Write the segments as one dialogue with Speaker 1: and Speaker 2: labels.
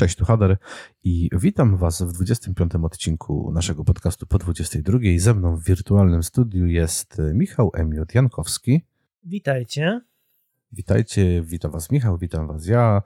Speaker 1: Cześć, tu Hader i witam Was w 25. odcinku naszego podcastu po 22. Ze mną w wirtualnym studiu jest Michał Emiot Jankowski.
Speaker 2: Witajcie.
Speaker 1: Witajcie, witam Was Michał, witam Was ja.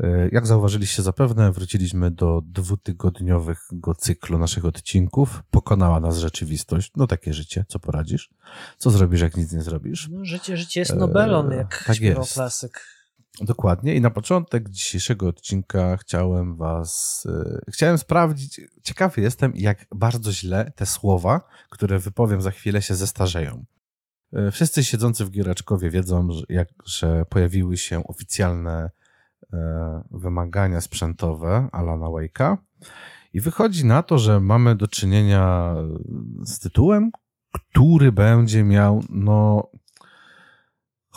Speaker 1: E, jak zauważyliście zapewne, wróciliśmy do dwutygodniowego cyklu naszych odcinków. Pokonała nas rzeczywistość. No takie życie, co poradzisz? Co zrobisz, jak nic nie zrobisz?
Speaker 2: No, życie, życie jest Nobelon, jak tak jest. klasyk.
Speaker 1: Dokładnie. I na początek dzisiejszego odcinka chciałem was, yy, chciałem sprawdzić, ciekawy jestem, jak bardzo źle te słowa, które wypowiem za chwilę, się zestarzeją. Yy, wszyscy siedzący w Giereczkowie wiedzą, jak, że pojawiły się oficjalne yy, wymagania sprzętowe Alana Wake'a i wychodzi na to, że mamy do czynienia z tytułem, który będzie miał, no,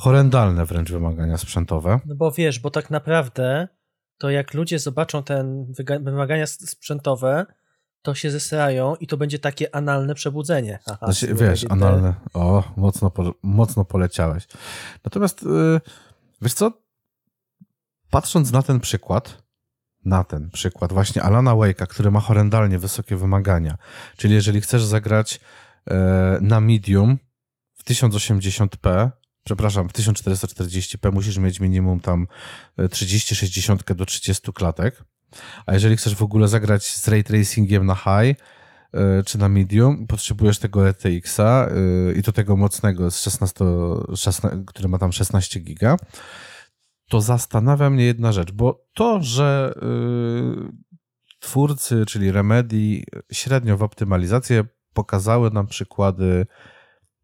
Speaker 1: horrendalne wręcz wymagania sprzętowe.
Speaker 2: No bo wiesz, bo tak naprawdę to jak ludzie zobaczą te wymagania sprzętowe, to się zesrają i to będzie takie analne przebudzenie.
Speaker 1: Aha, znaczy, wiesz, analne. O, mocno, mocno poleciałeś. Natomiast yy, wiesz co? Patrząc na ten przykład, na ten przykład właśnie Alana Wake'a, który ma horrendalnie wysokie wymagania, czyli jeżeli chcesz zagrać yy, na medium w 1080p, przepraszam, w 1440p musisz mieć minimum tam 30-60 e, do 30 klatek. A jeżeli chcesz w ogóle zagrać z ray tracingiem na high e, czy na medium, potrzebujesz tego RTX-a e, i to tego mocnego, z 16, 16, który ma tam 16 giga, to zastanawia mnie jedna rzecz, bo to, że twórcy, czyli Remedy, średnio w optymalizację pokazały nam przykłady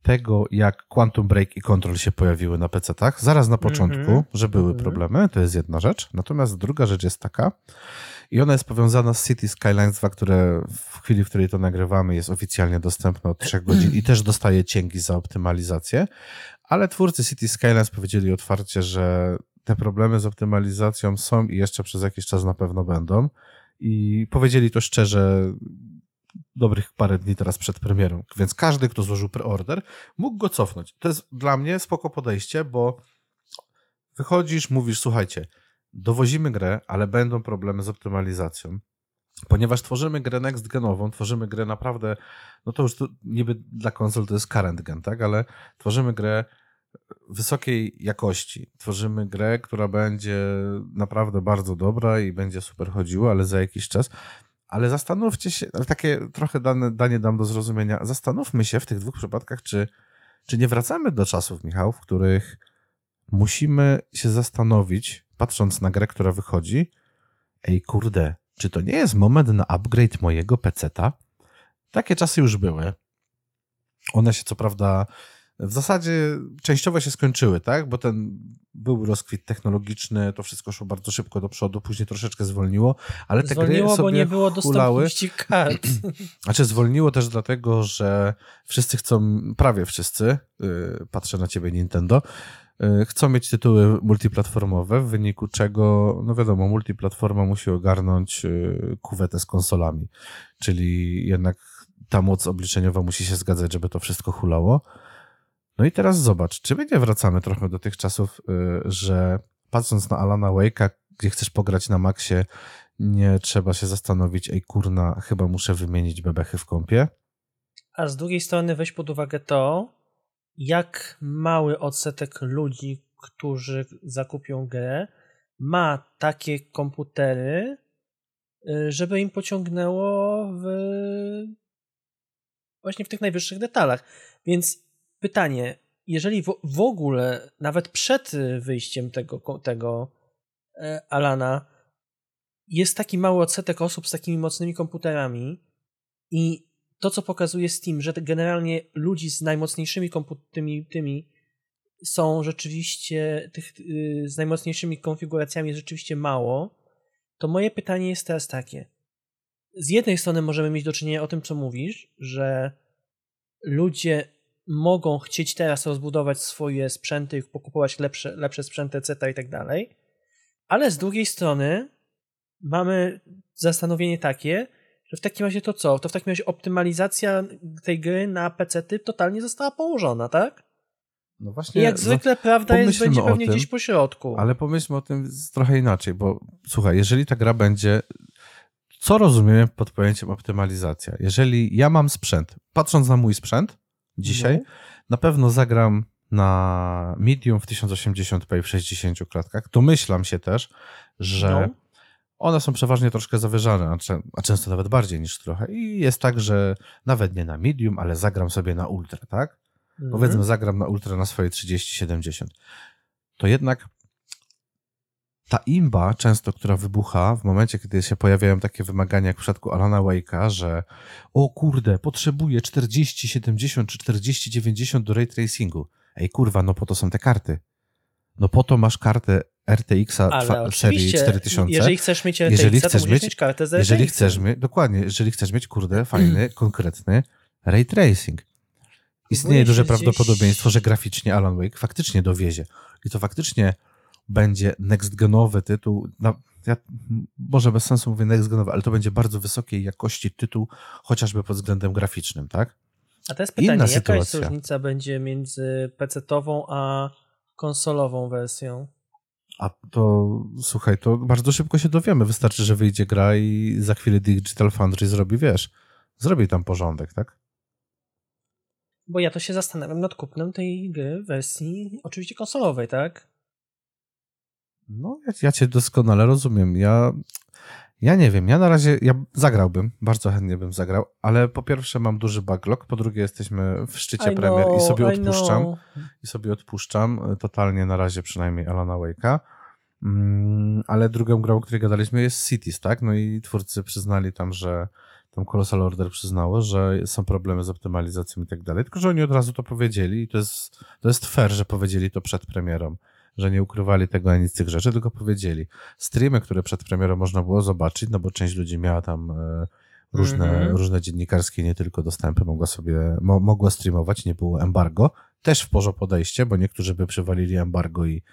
Speaker 1: tego, jak Quantum Break i Control się pojawiły na PC-tach, zaraz na początku, mm -hmm. że były mm -hmm. problemy, to jest jedna rzecz. Natomiast druga rzecz jest taka, i ona jest powiązana z City Skylines 2, które w chwili, w której to nagrywamy, jest oficjalnie dostępne od 3 godzin i też dostaje cięgi za optymalizację, ale twórcy City Skylines powiedzieli otwarcie, że te problemy z optymalizacją są i jeszcze przez jakiś czas na pewno będą. I powiedzieli to szczerze, dobrych parę dni teraz przed premierą. Więc każdy, kto złożył preorder, mógł go cofnąć. To jest dla mnie spoko podejście, bo wychodzisz, mówisz, słuchajcie, dowozimy grę, ale będą problemy z optymalizacją. Ponieważ tworzymy grę next genową, tworzymy grę naprawdę, no to już to niby dla konsol to jest current gen, tak, ale tworzymy grę wysokiej jakości. Tworzymy grę, która będzie naprawdę bardzo dobra i będzie super chodziła, ale za jakiś czas ale zastanówcie się, ale takie trochę dane, danie dam do zrozumienia, zastanówmy się w tych dwóch przypadkach, czy, czy nie wracamy do czasów, Michał, w których musimy się zastanowić, patrząc na grę, która wychodzi, ej kurde, czy to nie jest moment na upgrade mojego peceta? Takie czasy już były. One się co prawda w zasadzie częściowo się skończyły, tak? Bo ten był rozkwit technologiczny, to wszystko szło bardzo szybko do przodu, później troszeczkę zwolniło, ale te zwolniło, gry sobie bo nie było dostępności
Speaker 2: kart.
Speaker 1: Znaczy zwolniło też dlatego, że wszyscy chcą, prawie wszyscy, yy, patrzę na ciebie Nintendo, yy, chcą mieć tytuły multiplatformowe, w wyniku czego, no wiadomo, multiplatforma musi ogarnąć yy, kuwetę z konsolami, czyli jednak ta moc obliczeniowa musi się zgadzać, żeby to wszystko hulało. No i teraz zobacz, czy my nie wracamy trochę do tych czasów, y, że patrząc na Alana Wake'a, gdzie chcesz pograć na maksie, nie trzeba się zastanowić, ej kurna, chyba muszę wymienić bebechy w kąpie?
Speaker 2: A z drugiej strony weź pod uwagę to, jak mały odsetek ludzi, którzy zakupią grę, ma takie komputery, y, żeby im pociągnęło w właśnie w tych najwyższych detalach. Więc pytanie, jeżeli w, w ogóle, nawet przed wyjściem tego, tego e, Alana, jest taki mały odsetek osób z takimi mocnymi komputerami i to, co pokazuje Steam, że generalnie ludzi z najmocniejszymi komputerami tymi są rzeczywiście, tych y, z najmocniejszymi konfiguracjami jest rzeczywiście mało, to moje pytanie jest teraz takie. Z jednej strony możemy mieć do czynienia o tym, co mówisz, że ludzie mogą chcieć teraz rozbudować swoje sprzęty i pokupować lepsze, lepsze sprzęty, etc. i tak dalej. Ale z drugiej strony mamy zastanowienie takie, że w takim razie to co? To w takim razie optymalizacja tej gry na PC totalnie została położona, tak?
Speaker 1: No właśnie.
Speaker 2: Jak zwykle prawda jest, będzie pewnie
Speaker 1: tym,
Speaker 2: gdzieś po środku.
Speaker 1: Ale pomyślmy o tym trochę inaczej, bo słuchaj, jeżeli ta gra będzie. Co rozumiemy pod pojęciem optymalizacja? Jeżeli ja mam sprzęt, patrząc na mój sprzęt dzisiaj, no. na pewno zagram na medium w 1080p w 60 klatkach. Domyślam się też, że no. one są przeważnie troszkę zawyżane, a, często nawet bardziej niż trochę. I jest tak, że nawet nie na medium, ale zagram sobie na ultra, tak? Mhm. Powiedzmy, zagram na ultra na swoje 30-70. To jednak ta imba często, która wybucha w momencie, kiedy się pojawiają takie wymagania, jak w przypadku Alana Wake'a, że o kurde, potrzebuję 40, 70 czy 40, 90 do ray tracingu. Ej kurwa, no po to są te karty. No po to masz kartę RTX-a serii 4000.
Speaker 2: Jeżeli chcesz mieć RTX, jeżeli chcesz to mieć, mieć kartę z RTX.
Speaker 1: Jeżeli chcesz mieć, dokładnie, jeżeli chcesz mieć, kurde, fajny, konkretny ray tracing. Istnieje duże gdzieś... prawdopodobieństwo, że graficznie Alan Wake faktycznie dowiezie. I to faktycznie będzie next-genowy tytuł. No, ja może bez sensu mówię next-genowy, ale to będzie bardzo wysokiej jakości tytuł, chociażby pod względem graficznym, tak?
Speaker 2: A to jest pytanie, Inna jaka sytuacja. jest różnica będzie między PC-tową a konsolową wersją?
Speaker 1: A to słuchaj, to bardzo szybko się dowiemy. Wystarczy, że wyjdzie gra i za chwilę Digital Foundry zrobi, wiesz, zrobi tam porządek, tak?
Speaker 2: Bo ja to się zastanawiam nad kupnem tej gry w wersji oczywiście konsolowej, tak?
Speaker 1: No, ja, ja cię doskonale rozumiem. Ja ja nie wiem, ja na razie, ja zagrałbym, bardzo chętnie bym zagrał, ale po pierwsze mam duży backlog, po drugie jesteśmy w szczycie I premier know, i sobie odpuszczam, i sobie odpuszczam, e, totalnie na razie przynajmniej Alana Wake'a, mm, ale drugą grą, o której gadaliśmy jest Cities, tak, no i twórcy przyznali tam, że tam Colossal Order przyznało, że są problemy z optymalizacją i tak dalej, tylko że oni od razu to powiedzieli i to jest, to jest fair, że powiedzieli to przed premierą że nie ukrywali tego ani z tych rzeczy, tylko powiedzieli. Streamy, które przed premierą można było zobaczyć, no bo część ludzi miała tam e, różne, mm -hmm. różne dziennikarskie, nie tylko dostępy, mogła sobie, mo, mogła streamować, nie było embargo. Też w porze podejście, bo niektórzy by przywalili embargo i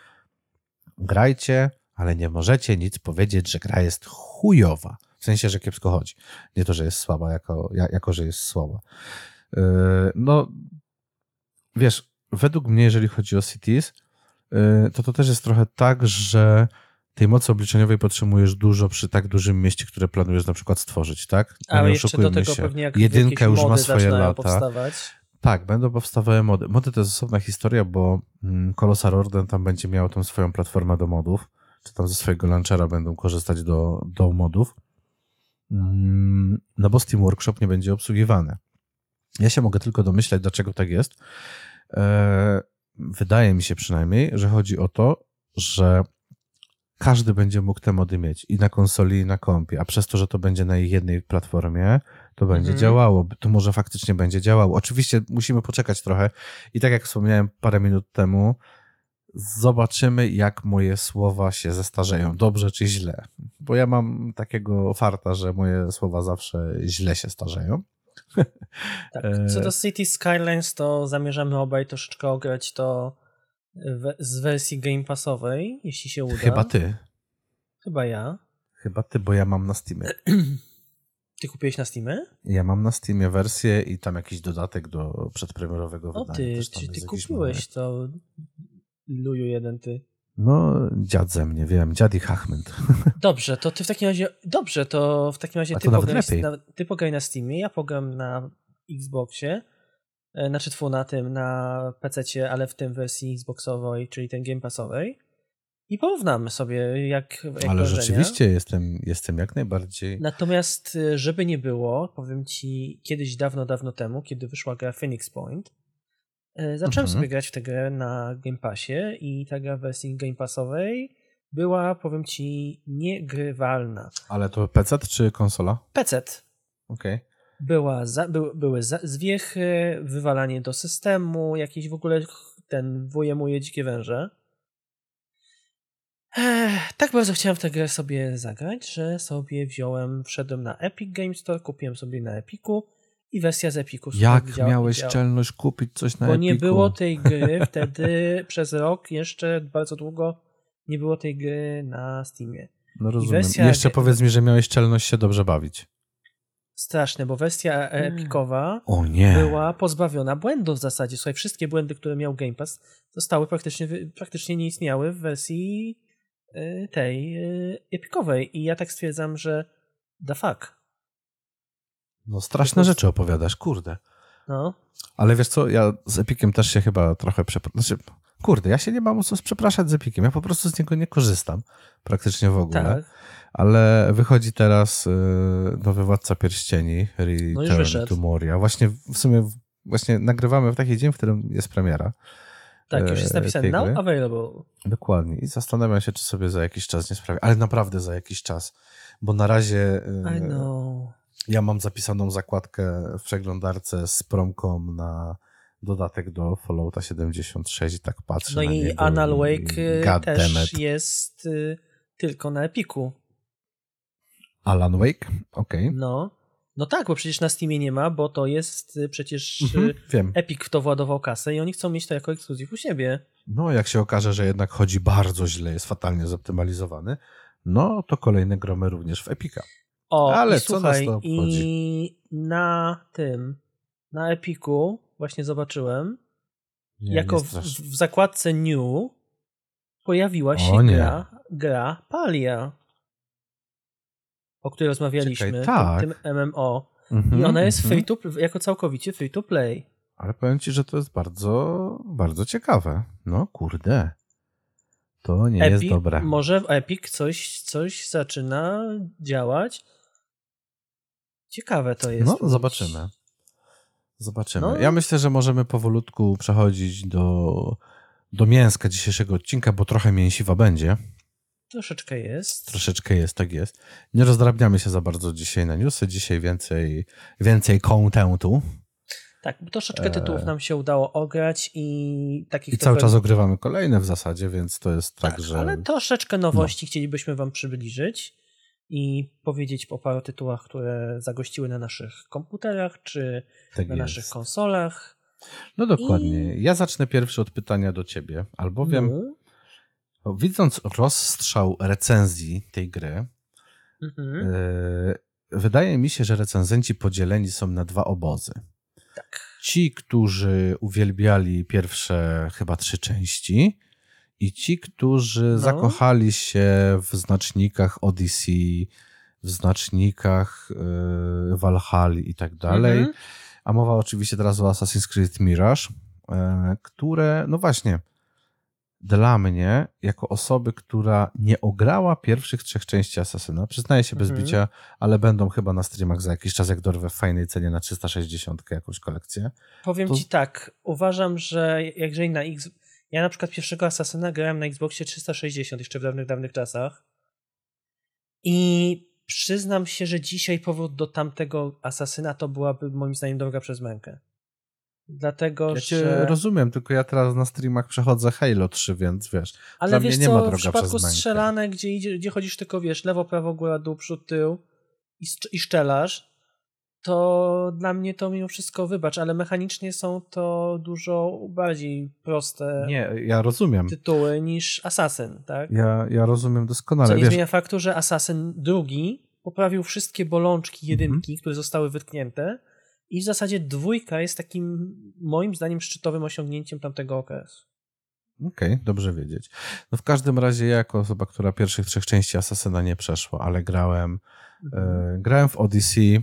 Speaker 1: grajcie, ale nie możecie nic powiedzieć, że gra jest chujowa. W sensie, że kiepsko chodzi. Nie to, że jest słaba, jako, jako że jest słaba. Yy, no, wiesz, według mnie, jeżeli chodzi o Cities, to to też jest trochę tak, że tej mocy obliczeniowej potrzebujesz dużo przy tak dużym mieście, które planujesz na przykład stworzyć, tak?
Speaker 2: No Ale jeszcze do tego się. pewnie jak Jedynka już ma swoje lata. Powstawać.
Speaker 1: Tak, będą powstawały mody. Mody to jest osobna historia, bo mm, Colossal Order tam będzie miał tą swoją platformę do modów, czy tam ze swojego launchera będą korzystać do, do modów. Mm, no bo Steam Workshop nie będzie obsługiwany. Ja się mogę tylko domyślać, dlaczego tak jest. Wydaje mi się przynajmniej, że chodzi o to, że każdy będzie mógł te mody mieć i na konsoli, i na kompie, a przez to, że to będzie na jednej platformie, to będzie mhm. działało. To może faktycznie będzie działało. Oczywiście musimy poczekać trochę i tak jak wspomniałem parę minut temu, zobaczymy, jak moje słowa się zestarzeją, dobrze czy źle. Bo ja mam takiego farta, że moje słowa zawsze źle się starzeją.
Speaker 2: Tak. Co do City Skylines, to zamierzamy obaj troszeczkę ograć to w, z wersji Game Passowej, jeśli się uda.
Speaker 1: Chyba ty.
Speaker 2: Chyba ja.
Speaker 1: Chyba ty, bo ja mam na Steamie.
Speaker 2: Ty kupiłeś na Steamie?
Speaker 1: Ja mam na Steamie wersję i tam jakiś dodatek do przedpremierowego
Speaker 2: o,
Speaker 1: wydania.
Speaker 2: O ty, czy ty kupiłeś to luju jeden ty.
Speaker 1: No, dziad ze mnie, wiem, dziad i hachment.
Speaker 2: Dobrze, to ty w takim razie, dobrze, to w takim razie ty pograj, na, ty pograj na Steamie, ja pogram na Xboxie, e, znaczy twój na tym, na PC, ale w tym wersji Xboxowej, czyli ten Game Passowej. I porównamy sobie, jak. jak
Speaker 1: Ale rzeczywiście jestem, jestem jak najbardziej.
Speaker 2: Natomiast, e, żeby nie było, powiem ci, kiedyś dawno, dawno temu, kiedy wyszła gra Phoenix Point, zacząłem mhm. sobie grać w tę grę na Game Passie i ta gra w wersji Game Passowej była, powiem ci, niegrywalna.
Speaker 1: Ale to PC czy konsola?
Speaker 2: PC.
Speaker 1: Okej. Okay.
Speaker 2: Była za, by, były za, zwiechy, wywalanie do systemu, jakiś w ogóle ten wujemuje dzikie węże. Ech, tak bardzo chciałem w tę grę sobie zagrać, że sobie wziąłem, wszedłem na Epic Game Store, kupiłem sobie na Epiku i wersja z Epiku.
Speaker 1: Jak widział, miałeś widział. czelność kupić coś na Bo
Speaker 2: Epiku? Bo nie było tej gry wtedy przez rok, jeszcze bardzo długo nie było tej gry na Steamie.
Speaker 1: No rozumiem. Jeszcze powiedz mi, że miałeś czelność się dobrze bawić.
Speaker 2: straszne, bo wersja epikowa
Speaker 1: O nie.
Speaker 2: była pozbawiona błędów w zasadzie. Słuchaj, wszystkie błędy, które miał Game Pass, zostały praktycznie, praktycznie nie istniały w wersji y, tej y, epikowej. I ja tak stwierdzam, że the fuck.
Speaker 1: No straszne rzeczy opowiadasz, kurde.
Speaker 2: No.
Speaker 1: Ale wiesz co, ja z Epikiem też się chyba trochę przepraszam. Znaczy, kurde, ja się nie mam o co przepraszać z Epikiem. Ja po prostu z niego nie korzystam praktycznie w ogóle.
Speaker 2: Tak.
Speaker 1: Ale wychodzi teraz y, nowy Władca Pierścieni,
Speaker 2: No
Speaker 1: Return
Speaker 2: wyszedł.
Speaker 1: to Moria. Właśnie w sumie właśnie nagrywamy w taki dzień, w którym jest premiera.
Speaker 2: Tak, już jest
Speaker 1: e,
Speaker 2: napisane
Speaker 1: tej
Speaker 2: now available.
Speaker 1: Dokładnie. I zastanawiam się, czy sobie za jakiś czas nie sprawię. Ale naprawdę za jakiś czas. Bo na razie y,
Speaker 2: I know.
Speaker 1: Ja mam zapisaną zakładkę w przeglądarce z promką na dodatek do Fallouta 76 i tak patrzę
Speaker 2: No
Speaker 1: na
Speaker 2: i
Speaker 1: niego
Speaker 2: Anal Wake y,
Speaker 1: God
Speaker 2: też jest y, tylko na Epiku.
Speaker 1: Alan Wake? Okej.
Speaker 2: No. No tak, bo przecież na Steamie nie ma, bo to jest y, przecież y,
Speaker 1: Mhm, Wiem.
Speaker 2: Epic w to władował kasę i oni chcą mieć to jako ekskluzyw u siebie.
Speaker 1: No, jak się okaże, że jednak chodzi bardzo źle, jest fatalnie zoptymalizowany, no to kolejne gromy również w Epika.
Speaker 2: O,
Speaker 1: Ale
Speaker 2: i
Speaker 1: co nas
Speaker 2: słuchaj,
Speaker 1: to obchodzi?
Speaker 2: i na tym, na Epiku właśnie zobaczyłem,
Speaker 1: Nie,
Speaker 2: jako w, w zakładce New pojawiła się
Speaker 1: O
Speaker 2: gra, gra Palia, o której rozmawialiśmy,
Speaker 1: Czekaj, tak.
Speaker 2: tym, MMO.
Speaker 1: Mhm,
Speaker 2: I ona jest
Speaker 1: mhm.
Speaker 2: free to, jako całkowicie free to play.
Speaker 1: Ale powiem ci, że to jest bardzo, bardzo ciekawe. No, kurde. To nie jest
Speaker 2: Epic,
Speaker 1: dobre.
Speaker 2: Może w Epic coś, coś zaczyna działać. Ciekawe to jest.
Speaker 1: No, zobaczymy. Zobaczymy.
Speaker 2: No.
Speaker 1: Ja myślę, że możemy powolutku przechodzić do, do mięska dzisiejszego odcinka, bo trochę mięsiwa będzie.
Speaker 2: Troszeczkę jest.
Speaker 1: Troszeczkę jest, tak jest. Nie rozdrabniamy się za bardzo dzisiaj na newsy. Dzisiaj więcej, więcej contentu.
Speaker 2: Tak, bo troszeczkę tytułów nam się udało ograć i takich
Speaker 1: E. I cały
Speaker 2: trochę-
Speaker 1: czas ogrywamy kolejne w zasadzie, więc to jest tak,
Speaker 2: Tak,
Speaker 1: że...
Speaker 2: ale troszeczkę nowości chcielibyśmy wam przybliżyć i powiedzieć o paru tytułach, które zagościły na naszych komputerach czy
Speaker 1: tak
Speaker 2: na
Speaker 1: jest.
Speaker 2: naszych konsolach.
Speaker 1: No dokładnie. Ja zacznę pierwszy od pytania do ciebie, albowiem
Speaker 2: No.
Speaker 1: widząc rozstrzał recenzji tej gry,
Speaker 2: Mhm.
Speaker 1: Yy, Wydaje mi się, że recenzenci podzieleni są na dwa obozy.
Speaker 2: Tak.
Speaker 1: Ci, którzy uwielbiali pierwsze chyba trzy części i ci, którzy
Speaker 2: No.
Speaker 1: zakochali się w znacznikach Odyssey, w znacznikach yy, Valhalla i tak dalej.
Speaker 2: Mhm.
Speaker 1: A mowa oczywiście teraz o Assassin's Creed Mirage, e, które, no właśnie, dla mnie, jako osoby, która nie ograła pierwszych trzech części Assassina, przyznaję się bez
Speaker 2: Mhm.
Speaker 1: bicia, ale będą chyba na streamach za jakiś czas, jak dorwę w fajnej cenie na 360 jakąś kolekcję.
Speaker 2: Powiem
Speaker 1: To-
Speaker 2: ci tak, uważam, że jeżeli na X... Ja na przykład pierwszego Assassina grałem na Xboxie 360 jeszcze w dawnych, dawnych czasach i przyznam się, że dzisiaj powrót do tamtego Assassina to byłaby moim zdaniem droga przez mękę. Dlatego,
Speaker 1: Ja cię
Speaker 2: że...
Speaker 1: rozumiem, tylko ja teraz na streamach przechodzę Halo 3, więc wiesz,
Speaker 2: Ale
Speaker 1: dla
Speaker 2: wiesz
Speaker 1: mnie nie
Speaker 2: co,
Speaker 1: ma
Speaker 2: w
Speaker 1: droga
Speaker 2: przypadku
Speaker 1: przez mękę.
Speaker 2: strzelane, gdzie, idzie, gdzie chodzisz tylko, wiesz, lewo, prawo, góra, dół, przód, tył i, i szczelasz, to dla mnie to mimo wszystko wybacz, ale mechanicznie są to dużo bardziej proste
Speaker 1: Nie, ja rozumiem.
Speaker 2: tytuły niż Assassin, tak?
Speaker 1: Ja, ja rozumiem
Speaker 2: Co
Speaker 1: doskonale.
Speaker 2: nie
Speaker 1: Wiesz,
Speaker 2: zmienia faktu, że Assassin drugi poprawił wszystkie bolączki
Speaker 1: Mhm.
Speaker 2: jedynki, które zostały wytknięte i w zasadzie dwójka jest takim, moim zdaniem, szczytowym osiągnięciem tamtego okresu.
Speaker 1: Okej, dobrze wiedzieć. No w każdym razie ja jako osoba, która pierwszych trzech części Assassina nie przeszła, ale grałem, e, grałem w Odyssey,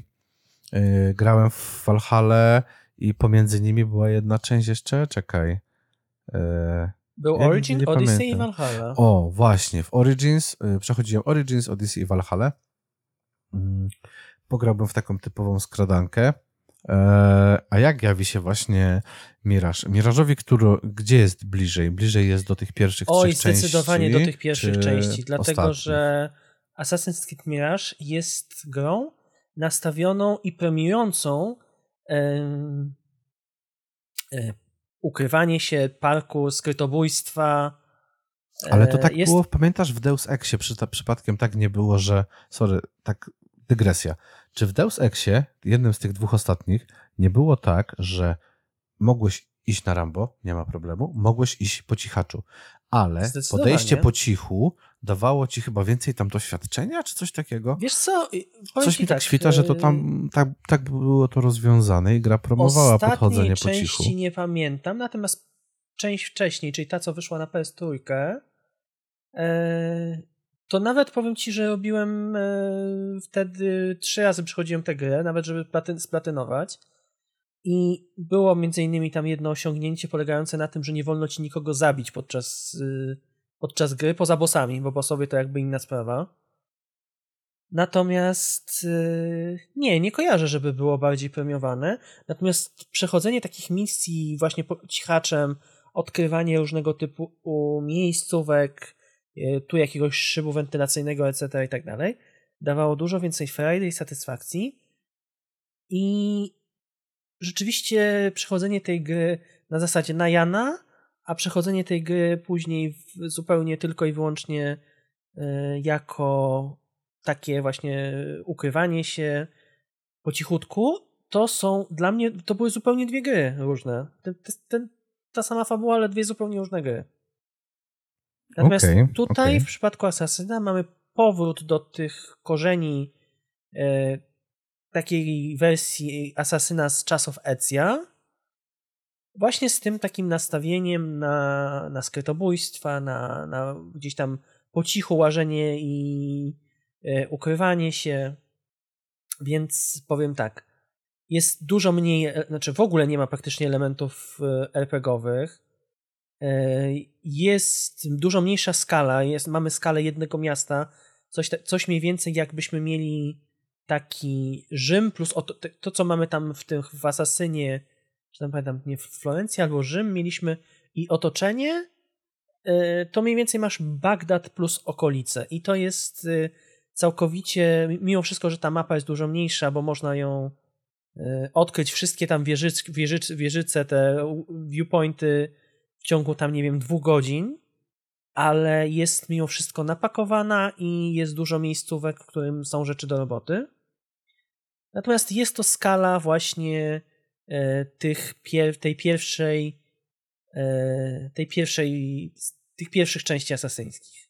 Speaker 1: grałem w Valhalla i pomiędzy nimi była jedna część jeszcze, czekaj. E,
Speaker 2: Był
Speaker 1: ja
Speaker 2: Origin,
Speaker 1: nie
Speaker 2: Odyssey i
Speaker 1: pamiętam.
Speaker 2: Valhalla.
Speaker 1: o, właśnie, w Origins, e, przechodziłem Origins, Odyssey i Valhalla. Mm, Pograłbym w taką typową skradankę. E, A jak jawi się właśnie Miraż? Mirażowi, który, gdzie jest bliżej? Bliżej jest do tych pierwszych
Speaker 2: Oj,
Speaker 1: trzech części?
Speaker 2: zdecydowanie do tych pierwszych części, dlatego
Speaker 1: ostatnich?
Speaker 2: że Assassin's Creed Mirage jest grą nastawioną i premiującą em, e, ukrywanie się, parku, skrytobójstwa.
Speaker 1: Ale to
Speaker 2: E,
Speaker 1: tak
Speaker 2: jest,
Speaker 1: było, pamiętasz, w Deus Exie przy, przypadkiem tak nie było, że, sorry, tak dygresja. Czy w Deus Exie, jednym z tych dwóch ostatnich, nie było tak, że mogłeś iść na Rambo, nie ma problemu, mogłeś iść po cichaczu, ale podejście po cichu dawało ci chyba więcej tam doświadczenia, czy coś takiego?
Speaker 2: Wiesz co,
Speaker 1: coś mi tak, tak świta, że to tam tak, tak było to rozwiązane i gra promowała podchodzenie po cichu.
Speaker 2: części nie pamiętam, natomiast część wcześniej, czyli ta, co wyszła na PS3, e, to nawet powiem ci, że robiłem e, wtedy trzy razy przychodziłem tę grę, nawet żeby splatynować. I było między innymi tam jedno osiągnięcie polegające na tym, że nie wolno ci nikogo zabić podczas, y, podczas gry, poza bossami, bo bossowie to jakby inna sprawa. Natomiast y, nie, nie kojarzę, żeby było bardziej premiowane. Natomiast przechodzenie takich misji właśnie cichaczem, odkrywanie różnego typu miejscówek, y, tu jakiegoś szybu wentylacyjnego, etc. i tak dalej, dawało dużo więcej frajdy i satysfakcji. I rzeczywiście przechodzenie tej gry na zasadzie na Jana, a przechodzenie tej gry później zupełnie tylko i wyłącznie e, jako takie właśnie ukrywanie się po cichutku, to są dla mnie, to były zupełnie dwie gry różne. Ten, ten, ta sama fabuła, ale dwie zupełnie różne gry. Natomiast okay, tutaj okay. w przypadku Assassina mamy powrót do tych korzeni e, takiej wersji Asasyna z czasów Ezja, właśnie z tym takim nastawieniem na, na skrytobójstwa, na, na gdzieś tam po cichu łażenie i e, ukrywanie się. Więc powiem tak, jest dużo mniej, e, znaczy w ogóle nie ma praktycznie elementów e, RPGowych. E, jest dużo mniejsza skala, jest, mamy skalę jednego miasta, coś, coś mniej więcej jakbyśmy mieli taki Rzym plus to, to, co mamy tam w tym w Asasynie, czy tam pamiętam, nie w Florencji albo Rzym, mieliśmy i otoczenie, y, to mniej więcej masz Bagdad plus okolice i to jest y, całkowicie, mimo wszystko, że ta mapa jest dużo mniejsza, bo można ją y, odkryć wszystkie tam wieżyc, wieżyc, wieżyce, te viewpointy w ciągu tam, nie wiem, dwóch godzin, ale jest mimo wszystko napakowana i jest dużo miejscówek, w którym są rzeczy do roboty. Natomiast jest to skala właśnie tych pier tej pierwszej e, tej pierwszej tych pierwszych części asasyńskich.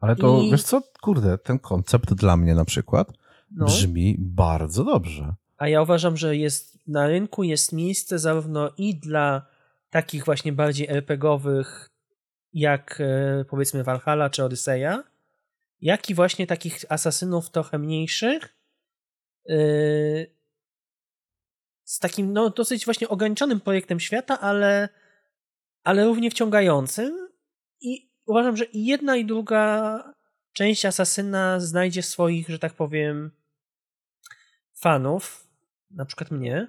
Speaker 1: Ale to, I... wiesz co, kurde, ten koncept dla mnie na przykład no. brzmi bardzo dobrze.
Speaker 2: A ja uważam, że jest na rynku jest miejsce zarówno i dla takich właśnie bardziej RPGowych, jak e, powiedzmy Valhalla czy Odyseja, jak i właśnie takich asasynów trochę mniejszych, Yy, z takim no, dosyć właśnie ograniczonym projektem świata, ale, ale równie wciągającym. I uważam, że jedna i druga część Asasyna znajdzie swoich, że tak powiem, fanów, na przykład mnie.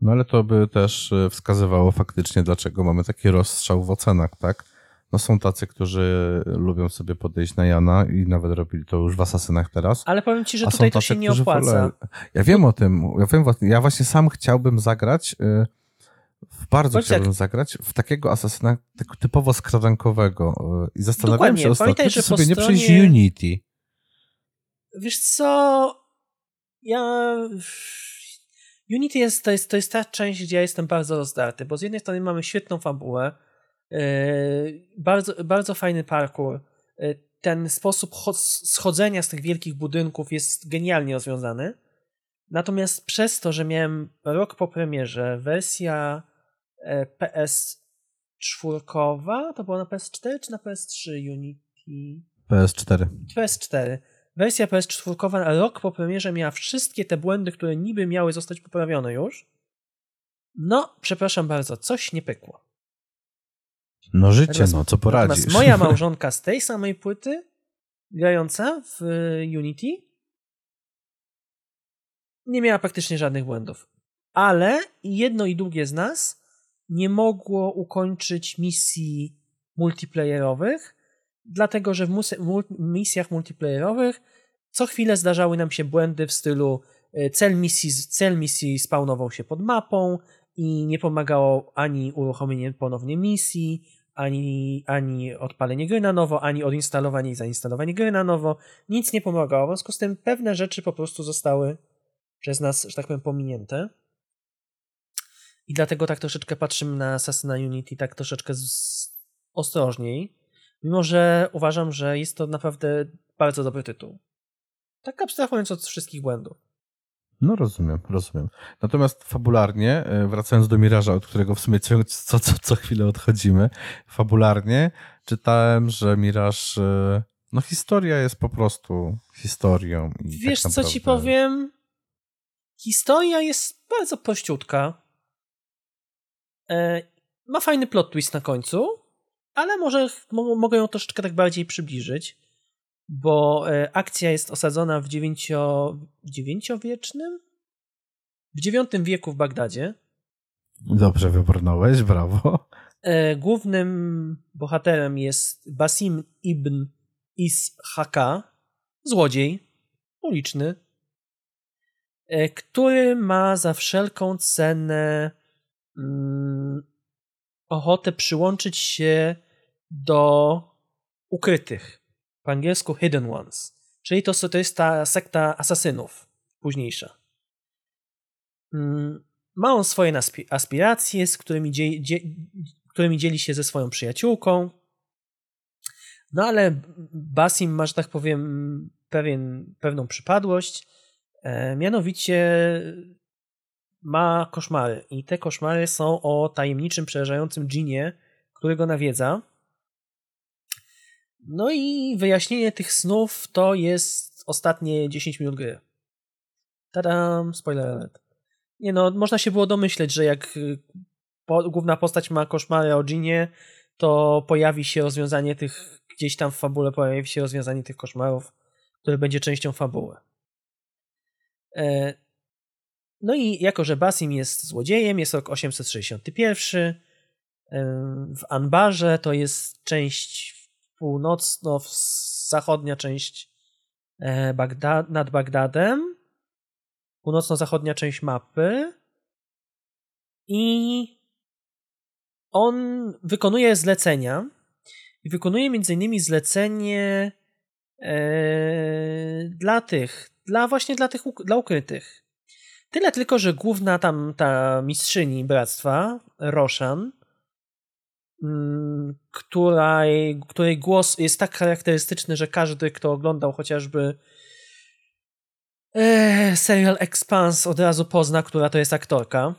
Speaker 1: No ale to by też e, wskazywało faktycznie, dlaczego mamy taki rozstrzał w ocenach, tak? No są tacy, którzy lubią sobie podejść na Jana i nawet robili to już w Asasynach teraz.
Speaker 2: Ale powiem ci, że tutaj tacy, to się nie opłaca.
Speaker 1: Ja wiem o tym. Ja, wiem, ja właśnie sam chciałbym zagrać, y, bardzo chciałbym jak... zagrać w takiego Asasyna typowo skradankowego i zastanawiałem Dokładnie. się ostatnio, Pamiętaj, czy sobie stronie... nie przejść Unity.
Speaker 2: Wiesz co, ja... Unity jest to, jest, to jest ta część, gdzie ja jestem bardzo rozdarty, bo z jednej strony mamy świetną fabułę, bardzo, bardzo fajny parkour. E, ten sposób schodzenia z tych wielkich budynków jest genialnie rozwiązany. Natomiast przez to, że miałem rok po premierze, wersja e, PS4, to była na PS4 czy na PS3 Unity?
Speaker 1: PS4.
Speaker 2: PS4. Wersja PS4 rok po premierze miała wszystkie te błędy, które niby miały zostać poprawione już. No, przepraszam bardzo, coś nie pykło.
Speaker 1: No życie, Natomiast, no co poradzisz.
Speaker 2: moja małżonka z tej samej płyty, grająca w Unity, nie miała praktycznie żadnych błędów. Ale jedno i drugie z nas nie mogło ukończyć misji multiplayerowych, dlatego że w misjach multiplayerowych co chwilę zdarzały nam się błędy w stylu e, cel misji, cel misji spawnował się pod mapą i nie pomagało ani uruchomienie ponownie misji, ani, ani odpalenie gry na nowo, ani odinstalowanie i zainstalowanie gry na nowo. Nic nie pomagało. W związku z tym pewne rzeczy po prostu zostały przez nas, że tak powiem, pominięte. I dlatego tak troszeczkę patrzymy na Assassina Unity tak troszeczkę z... ostrożniej. Mimo, że uważam, że jest to naprawdę bardzo dobry tytuł. Tak abstrahując od wszystkich błędów.
Speaker 1: No rozumiem, rozumiem. Natomiast fabularnie, e, wracając do Miraża, od którego w sumie co, co, co, chwilę odchodzimy, fabularnie czytałem, że Miraż, e, no historia jest po prostu historią. Tak
Speaker 2: Wiesz,
Speaker 1: tak
Speaker 2: co ci powiem? Historia jest bardzo prościutka. E, ma fajny plot twist na końcu, ale może mogę ją troszeczkę tak bardziej przybliżyć, bo e, akcja jest osadzona w dziewięcio, dziewięciowiecznym? W dziewiątym wieku w Bagdadzie.
Speaker 1: Dobrze wybrnąłeś, brawo.
Speaker 2: E, głównym bohaterem jest Basim ibn Ishaka, złodziej uliczny, który ma za wszelką cenę mm, ochotę przyłączyć się do ukrytych. Po angielsku Hidden Ones. Czyli to, to jest ta sekta asasynów późniejsza. Mm, ma on swoje aspiracje, z którymi, dzie, dzie, którymi dzieli się ze swoją przyjaciółką. No ale Basim ma, że tak powiem, pewien, pewną przypadłość. E, mianowicie ma koszmary i te koszmary są o tajemniczym, przerażającym dżinie, który go nawiedza. No i wyjaśnienie tych snów to jest ostatnie 10 minut gry. Tadam, spoiler alert. Nie no, można się było domyśleć, że jak y, po, główna postać ma koszmary o dżinie, to pojawi się rozwiązanie tych, gdzieś tam w fabule pojawi się rozwiązanie tych koszmarów, które będzie częścią fabuły. E, no i jako, że Basim jest złodziejem, jest rok 861, w Anbarze to jest część północno-zachodnia część e, Bagda nad Bagdadem, północno-zachodnia część mapy i on wykonuje zlecenia i wykonuje między innymi zlecenie e, dla tych, dla właśnie dla tych, dla ukrytych. Tyle tylko, że główna tam ta mistrzyni bractwa, Roshan, której, której głos jest tak charakterystyczny, że każdy, kto oglądał chociażby e, serial Expanse od razu pozna, która to jest aktorka.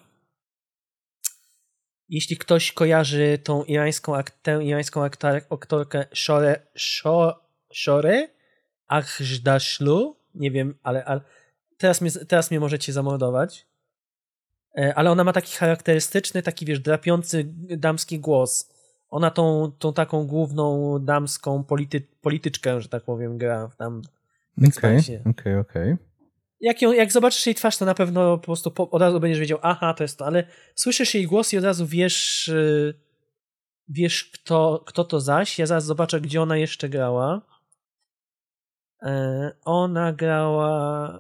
Speaker 2: Jeśli ktoś kojarzy tą irańską, tę irańską aktorkę Shore, Shore, Shore Ajdashlu, nie wiem, ale, ale teraz mnie, teraz mnie możecie zamordować, ale ona ma taki charakterystyczny, taki wiesz, drapiący damski głos. Ona tą, tą taką główną damską polity, polityczkę, że tak powiem, gra tam w
Speaker 1: Okej, okej, okej.
Speaker 2: Jak, jak zobaczysz jej twarz, to na pewno po prostu po, od razu będziesz wiedział, aha, to jest to, ale słyszysz jej głos i od razu wiesz, yy, wiesz kto, kto to zaś. Ja zaraz zobaczę, gdzie ona jeszcze grała. Yy, ona grała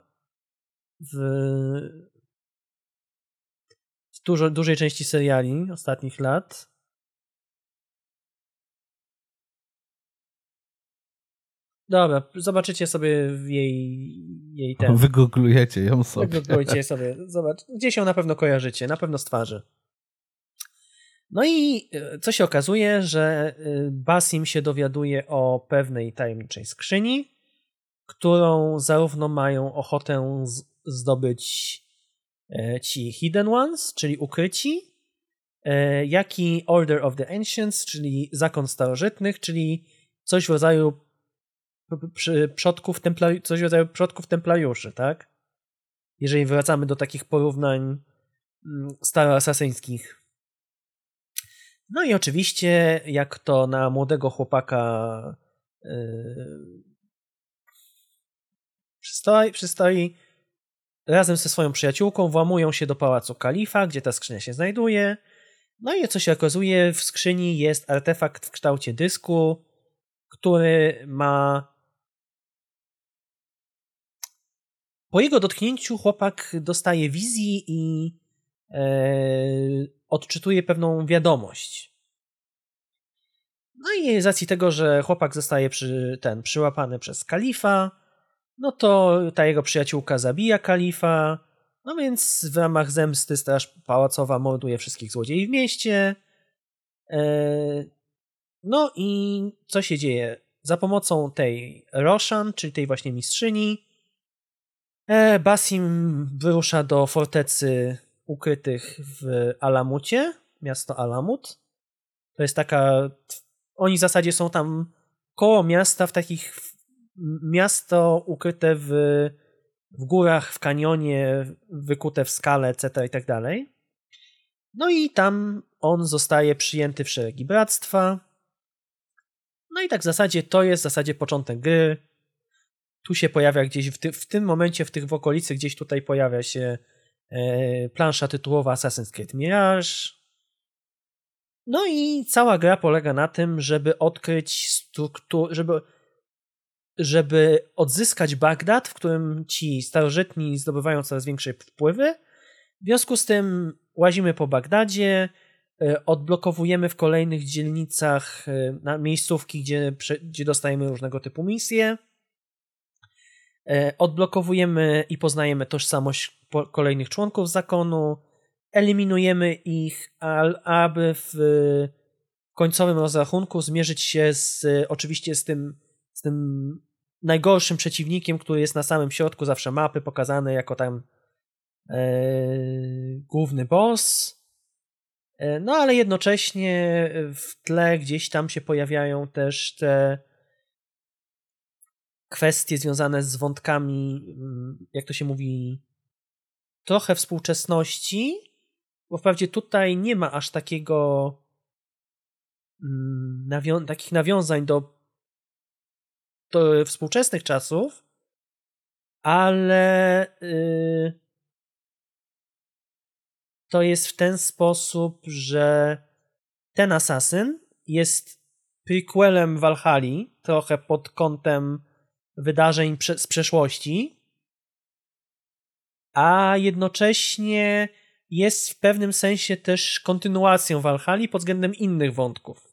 Speaker 2: w dużo, dużej części seriali ostatnich lat. Dobra, zobaczycie sobie jej, jej ten.
Speaker 1: Wygooglujecie ją sobie.
Speaker 2: Wygooglujcie sobie, zobacz. Gdzieś ją na pewno kojarzycie, na pewno z twarzy. No i e, co się okazuje, że e, Basim się dowiaduje o pewnej tajemniczej skrzyni, którą zarówno mają ochotę zdobyć ci Hidden Ones, czyli ukryci, e, jak i Order of the Ancients, czyli zakon starożytnych, czyli coś w rodzaju przodków templari- coś w rodzaju przodków templariuszy, tak? Jeżeli wracamy do takich porównań mm, staroasasyńskich. No i oczywiście, jak to na młodego chłopaka yy, przystoi, przystoi razem ze swoją przyjaciółką włamują się do pałacu kalifa, gdzie ta skrzynia się znajduje. No i co się okazuje, w skrzyni jest artefakt w kształcie dysku, który ma. Po jego dotknięciu chłopak dostaje wizji i e, odczytuje pewną wiadomość. No i z racji tego, że chłopak zostaje przy, ten przyłapany przez kalifa, no to ta jego przyjaciółka zabija kalifa, no więc w ramach zemsty Straż Pałacowa morduje wszystkich złodziei w mieście. E, No i co się dzieje? Za pomocą tej Roshan, czyli tej właśnie mistrzyni, e, Basim wyrusza do fortecy ukrytych w Alamucie, miasto Alamut. To jest taka. Oni w zasadzie są tam koło miasta, w takich. Miasto ukryte w, w górach, w kanionie, wykute w skale, etc. i tak dalej. No i tam on zostaje przyjęty w szeregi bractwa. No i tak w zasadzie to jest w zasadzie początek gry. Tu się pojawia gdzieś, w, ty, w tym momencie, w tych w okolicy, gdzieś tutaj pojawia się e, plansza tytułowa Assassin's Creed Mirage. No i cała gra polega na tym, żeby odkryć strukturę, żeby, żeby odzyskać Bagdad, w którym ci starożytni zdobywają coraz większe wpływy. W związku z tym łazimy po Bagdadzie, e, odblokowujemy w kolejnych dzielnicach e, miejscówki, gdzie, gdzie dostajemy różnego typu misje. E, odblokowujemy i poznajemy tożsamość kolejnych członków zakonu, eliminujemy ich, aby w końcowym rozrachunku zmierzyć się z, oczywiście z tym, z tym najgorszym przeciwnikiem, który jest na samym środku zawsze mapy, pokazany jako tam E, główny boss. E, no ale jednocześnie w tle gdzieś tam się pojawiają też te kwestie związane z wątkami, mm, jak to się mówi, trochę współczesności, bo wprawdzie tutaj nie ma aż takiego mm, nawią takich nawiązań do, do współczesnych czasów, ale yy, to jest w ten sposób, że ten asasyn jest prequelem Valhalla, trochę pod kątem wydarzeń z przeszłości, a jednocześnie jest w pewnym sensie też kontynuacją Valhalla pod względem innych wątków.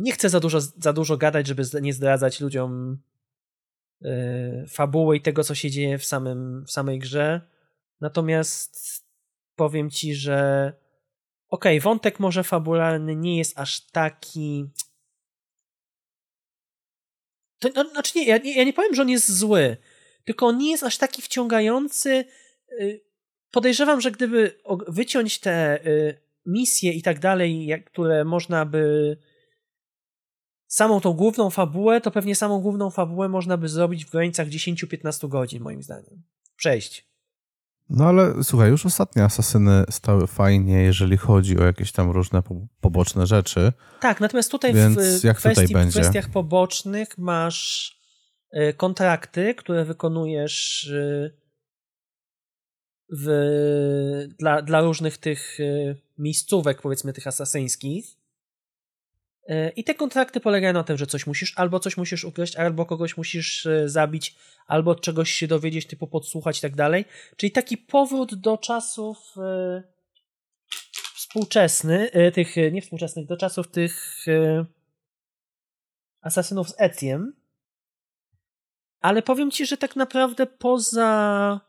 Speaker 2: Nie chcę za dużo, za dużo gadać, żeby nie zdradzać ludziom yy, fabuły i tego, co się dzieje w, samym, w samej grze. Natomiast powiem ci, że okej, okay, wątek może fabularny nie jest aż taki. To, no, znaczy nie ja, nie, ja nie powiem, że on jest zły, tylko on nie jest aż taki wciągający. Y, podejrzewam, że gdyby wyciąć te y, misje i tak dalej, które można by samą tą główną fabułę, to pewnie samą główną fabułę można by zrobić w granicach 10-15 godzin, moim zdaniem. Przejść.
Speaker 1: No ale słuchaj, już ostatnie asasyny stały fajnie, jeżeli chodzi o jakieś tam różne poboczne rzeczy.
Speaker 2: Tak, natomiast tutaj Więc w, jak kwestii, tutaj będzie? w kwestiach pobocznych masz y, kontrakty, które wykonujesz y, w, dla, dla różnych tych y, miejscówek, powiedzmy tych asasyńskich. E, I te kontrakty polegają na tym, że coś musisz, albo coś musisz ukraść, albo kogoś musisz e, zabić, albo czegoś się dowiedzieć, typu podsłuchać i tak dalej. Czyli taki powrót do czasów e, współczesnych, tych, nie współczesnych, do czasów tych asasynów z Etiem. Ale powiem ci, że tak naprawdę poza.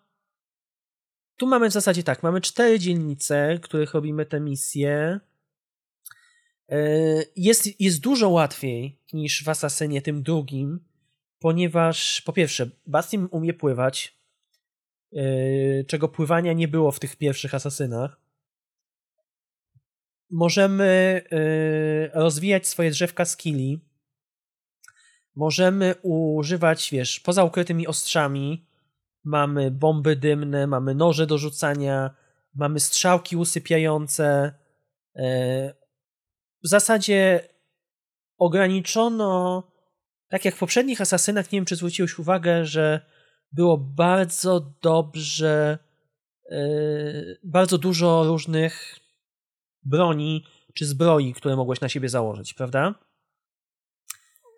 Speaker 2: Tu mamy w zasadzie tak, mamy cztery dzielnice, których robimy te misje. E, jest, jest dużo łatwiej niż w Asasynie tym drugim, ponieważ po pierwsze, Bastim umie pływać, e, czego pływania nie było w tych pierwszych Asasynach. Możemy e, rozwijać swoje drzewka skilli. Możemy używać, wiesz, poza ukrytymi ostrzami, mamy bomby dymne, mamy noże do rzucania, mamy strzałki usypiające, w zasadzie ograniczono, tak jak w poprzednich Asasynach, nie wiem czy zwróciłeś uwagę, że było bardzo dobrze, yy, bardzo dużo różnych broni czy zbroi, które mogłeś na siebie założyć, prawda?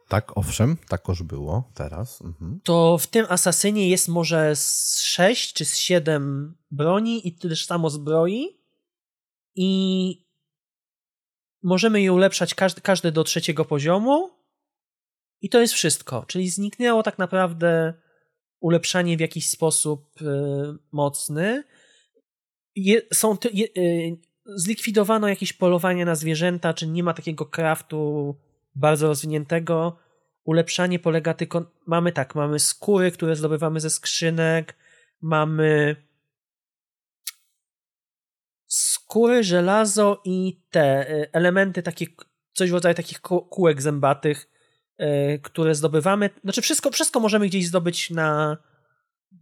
Speaker 1: Tak, owszem, takoż było teraz. Mhm.
Speaker 2: To w tym Asasynie jest może z 6 czy z 7 broni i też samo zbroi. I możemy je ulepszać każdy, każdy do trzeciego poziomu i to jest wszystko. Czyli zniknęło tak naprawdę ulepszanie w jakiś sposób y, mocny. Je, są ty, je, y, zlikwidowano jakieś polowanie na zwierzęta, czy nie ma takiego craftu bardzo rozwiniętego. Ulepszanie polega tylko. Mamy tak, mamy skóry, które zdobywamy ze skrzynek, mamy skóry, żelazo i te y, elementy, takie coś w rodzaju takich kółek zębatych, y, które zdobywamy. Znaczy, wszystko, wszystko możemy gdzieś zdobyć na,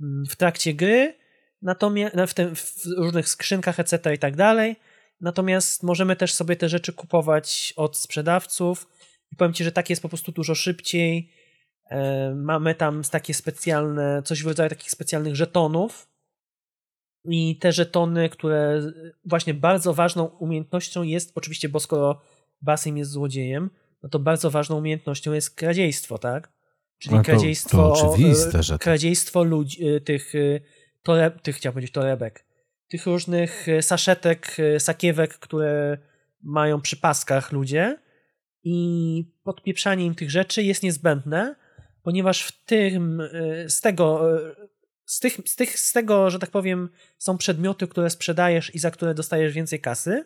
Speaker 2: mm, w trakcie gry, natomiast w, tym, w różnych skrzynkach, etc. i tak dalej. Natomiast możemy też sobie te rzeczy kupować od sprzedawców. I powiem ci, że tak jest po prostu dużo szybciej. E, mamy tam takie specjalne, coś w rodzaju takich specjalnych żetonów. I te żetony, które właśnie bardzo ważną umiejętnością jest, oczywiście, bo skoro Basim jest złodziejem, no to bardzo ważną umiejętnością jest kradziejstwo, tak? Czyli no to, kradziejstwo, to
Speaker 1: oczywiste, że
Speaker 2: kradziejstwo ludzi, y, tych, y, tore, tych chciałem powiedzieć torebek, tych różnych saszetek, sakiewek, które mają przy paskach ludzie. I podpieprzanie im tych rzeczy jest niezbędne, ponieważ w tym, z tego, z, tych, z, tych, z tego, że tak powiem, są przedmioty, które sprzedajesz i za które dostajesz więcej kasy,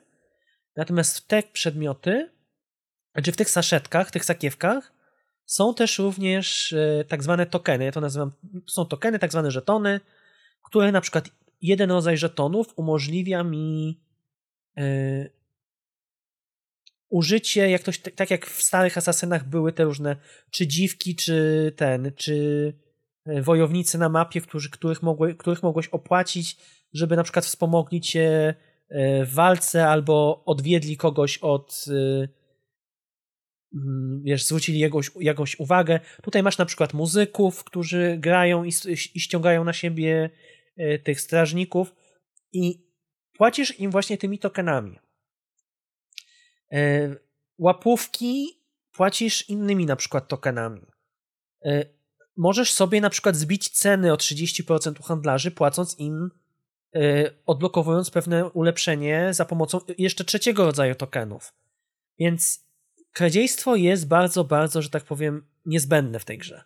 Speaker 2: natomiast te przedmioty, znaczy w tych saszetkach, tych sakiewkach, są też również e, tak zwane tokeny, ja to nazywam, są tokeny, tak zwane żetony, które na przykład jeden rodzaj żetonów umożliwia mi yy, użycie, jak ktoś, tak jak w starych asasynach były te różne, czy dziwki, czy ten, czy wojownicy na mapie, którzy, których, mogły, których mogłeś opłacić, żeby na przykład wspomogli cię w walce albo odwiedli kogoś od Mm, wiesz, zwrócili jakąś, jakąś uwagę. Tutaj masz na przykład muzyków, którzy grają i, i ściągają na siebie e, tych strażników i płacisz im właśnie tymi tokenami. E, łapówki płacisz innymi na przykład tokenami. E, możesz sobie na przykład zbić ceny o 30% u handlarzy, płacąc im, odblokowując pewne ulepszenie za pomocą jeszcze trzeciego rodzaju tokenów. Więc kradziejstwo jest bardzo, bardzo, że tak powiem, niezbędne w tej grze.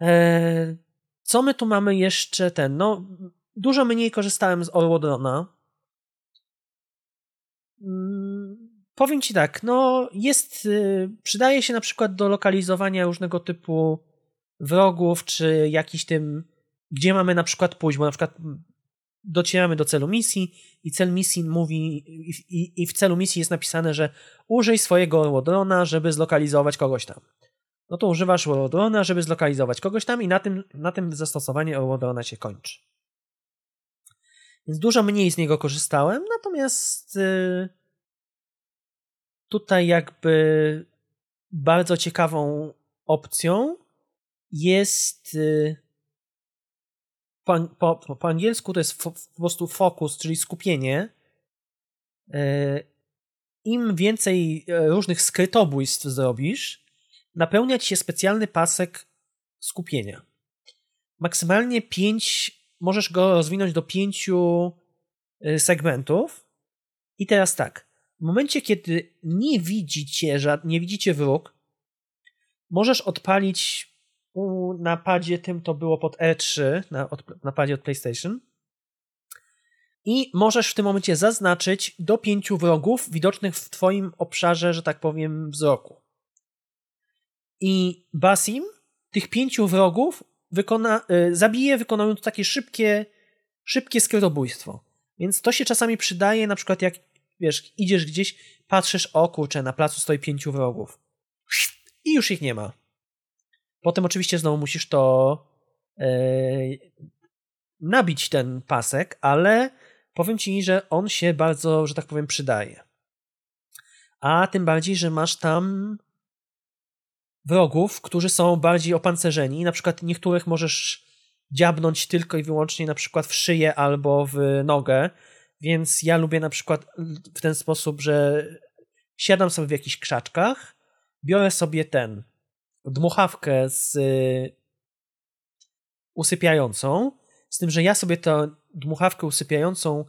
Speaker 2: Eee, co my tu mamy jeszcze ten? No, dużo mniej korzystałem z Orwodrona. Hmm, powiem ci tak, no jest, y, przydaje się na przykład do lokalizowania różnego typu wrogów, czy jakiś tym, gdzie mamy na przykład pójść, bo na przykład docieramy do celu misji i cel misji mówi i, i w celu misji jest napisane, że użyj swojego Orłodrona, żeby zlokalizować kogoś tam. No to używasz Orłodrona, żeby zlokalizować kogoś tam i na tym, na tym zastosowanie Orłodrona się kończy. Więc dużo mniej z niego korzystałem, natomiast yy, tutaj jakby bardzo ciekawą opcją jest yy, po, po, po angielsku to jest po prostu fokus, czyli skupienie. E, Im więcej e, różnych skrytobójstw zrobisz, napełnia ci się specjalny pasek skupienia. Maksymalnie 5, możesz go rozwinąć do pięciu e, segmentów. I teraz tak, w momencie, kiedy nie widzicie, nie widzicie wróg, możesz odpalić u napadzie tym to było pod E3, na od, napadzie od PlayStation. I możesz w tym momencie zaznaczyć do pięciu wrogów widocznych w twoim obszarze, że tak powiem, wzroku. I Basim tych pięciu wrogów wykona, y, zabije, wykonując takie szybkie, szybkie skrytobójstwo. Więc to się czasami przydaje, na przykład jak wiesz, idziesz gdzieś, patrzysz, o kurczę, na placu stoi pięciu wrogów. I już ich nie ma. Potem oczywiście znowu musisz to yy, nabić ten pasek, ale powiem ci, że on się bardzo, że tak powiem, przydaje. A tym bardziej, że masz tam wrogów, którzy są bardziej opancerzeni. Na przykład niektórych możesz dziabnąć tylko i wyłącznie na przykład w szyję albo w nogę. Więc ja lubię na przykład w ten sposób, że siadam sobie w jakichś krzaczkach, biorę sobie ten dmuchawkę z y, usypiającą, z tym, że ja sobie tę dmuchawkę usypiającą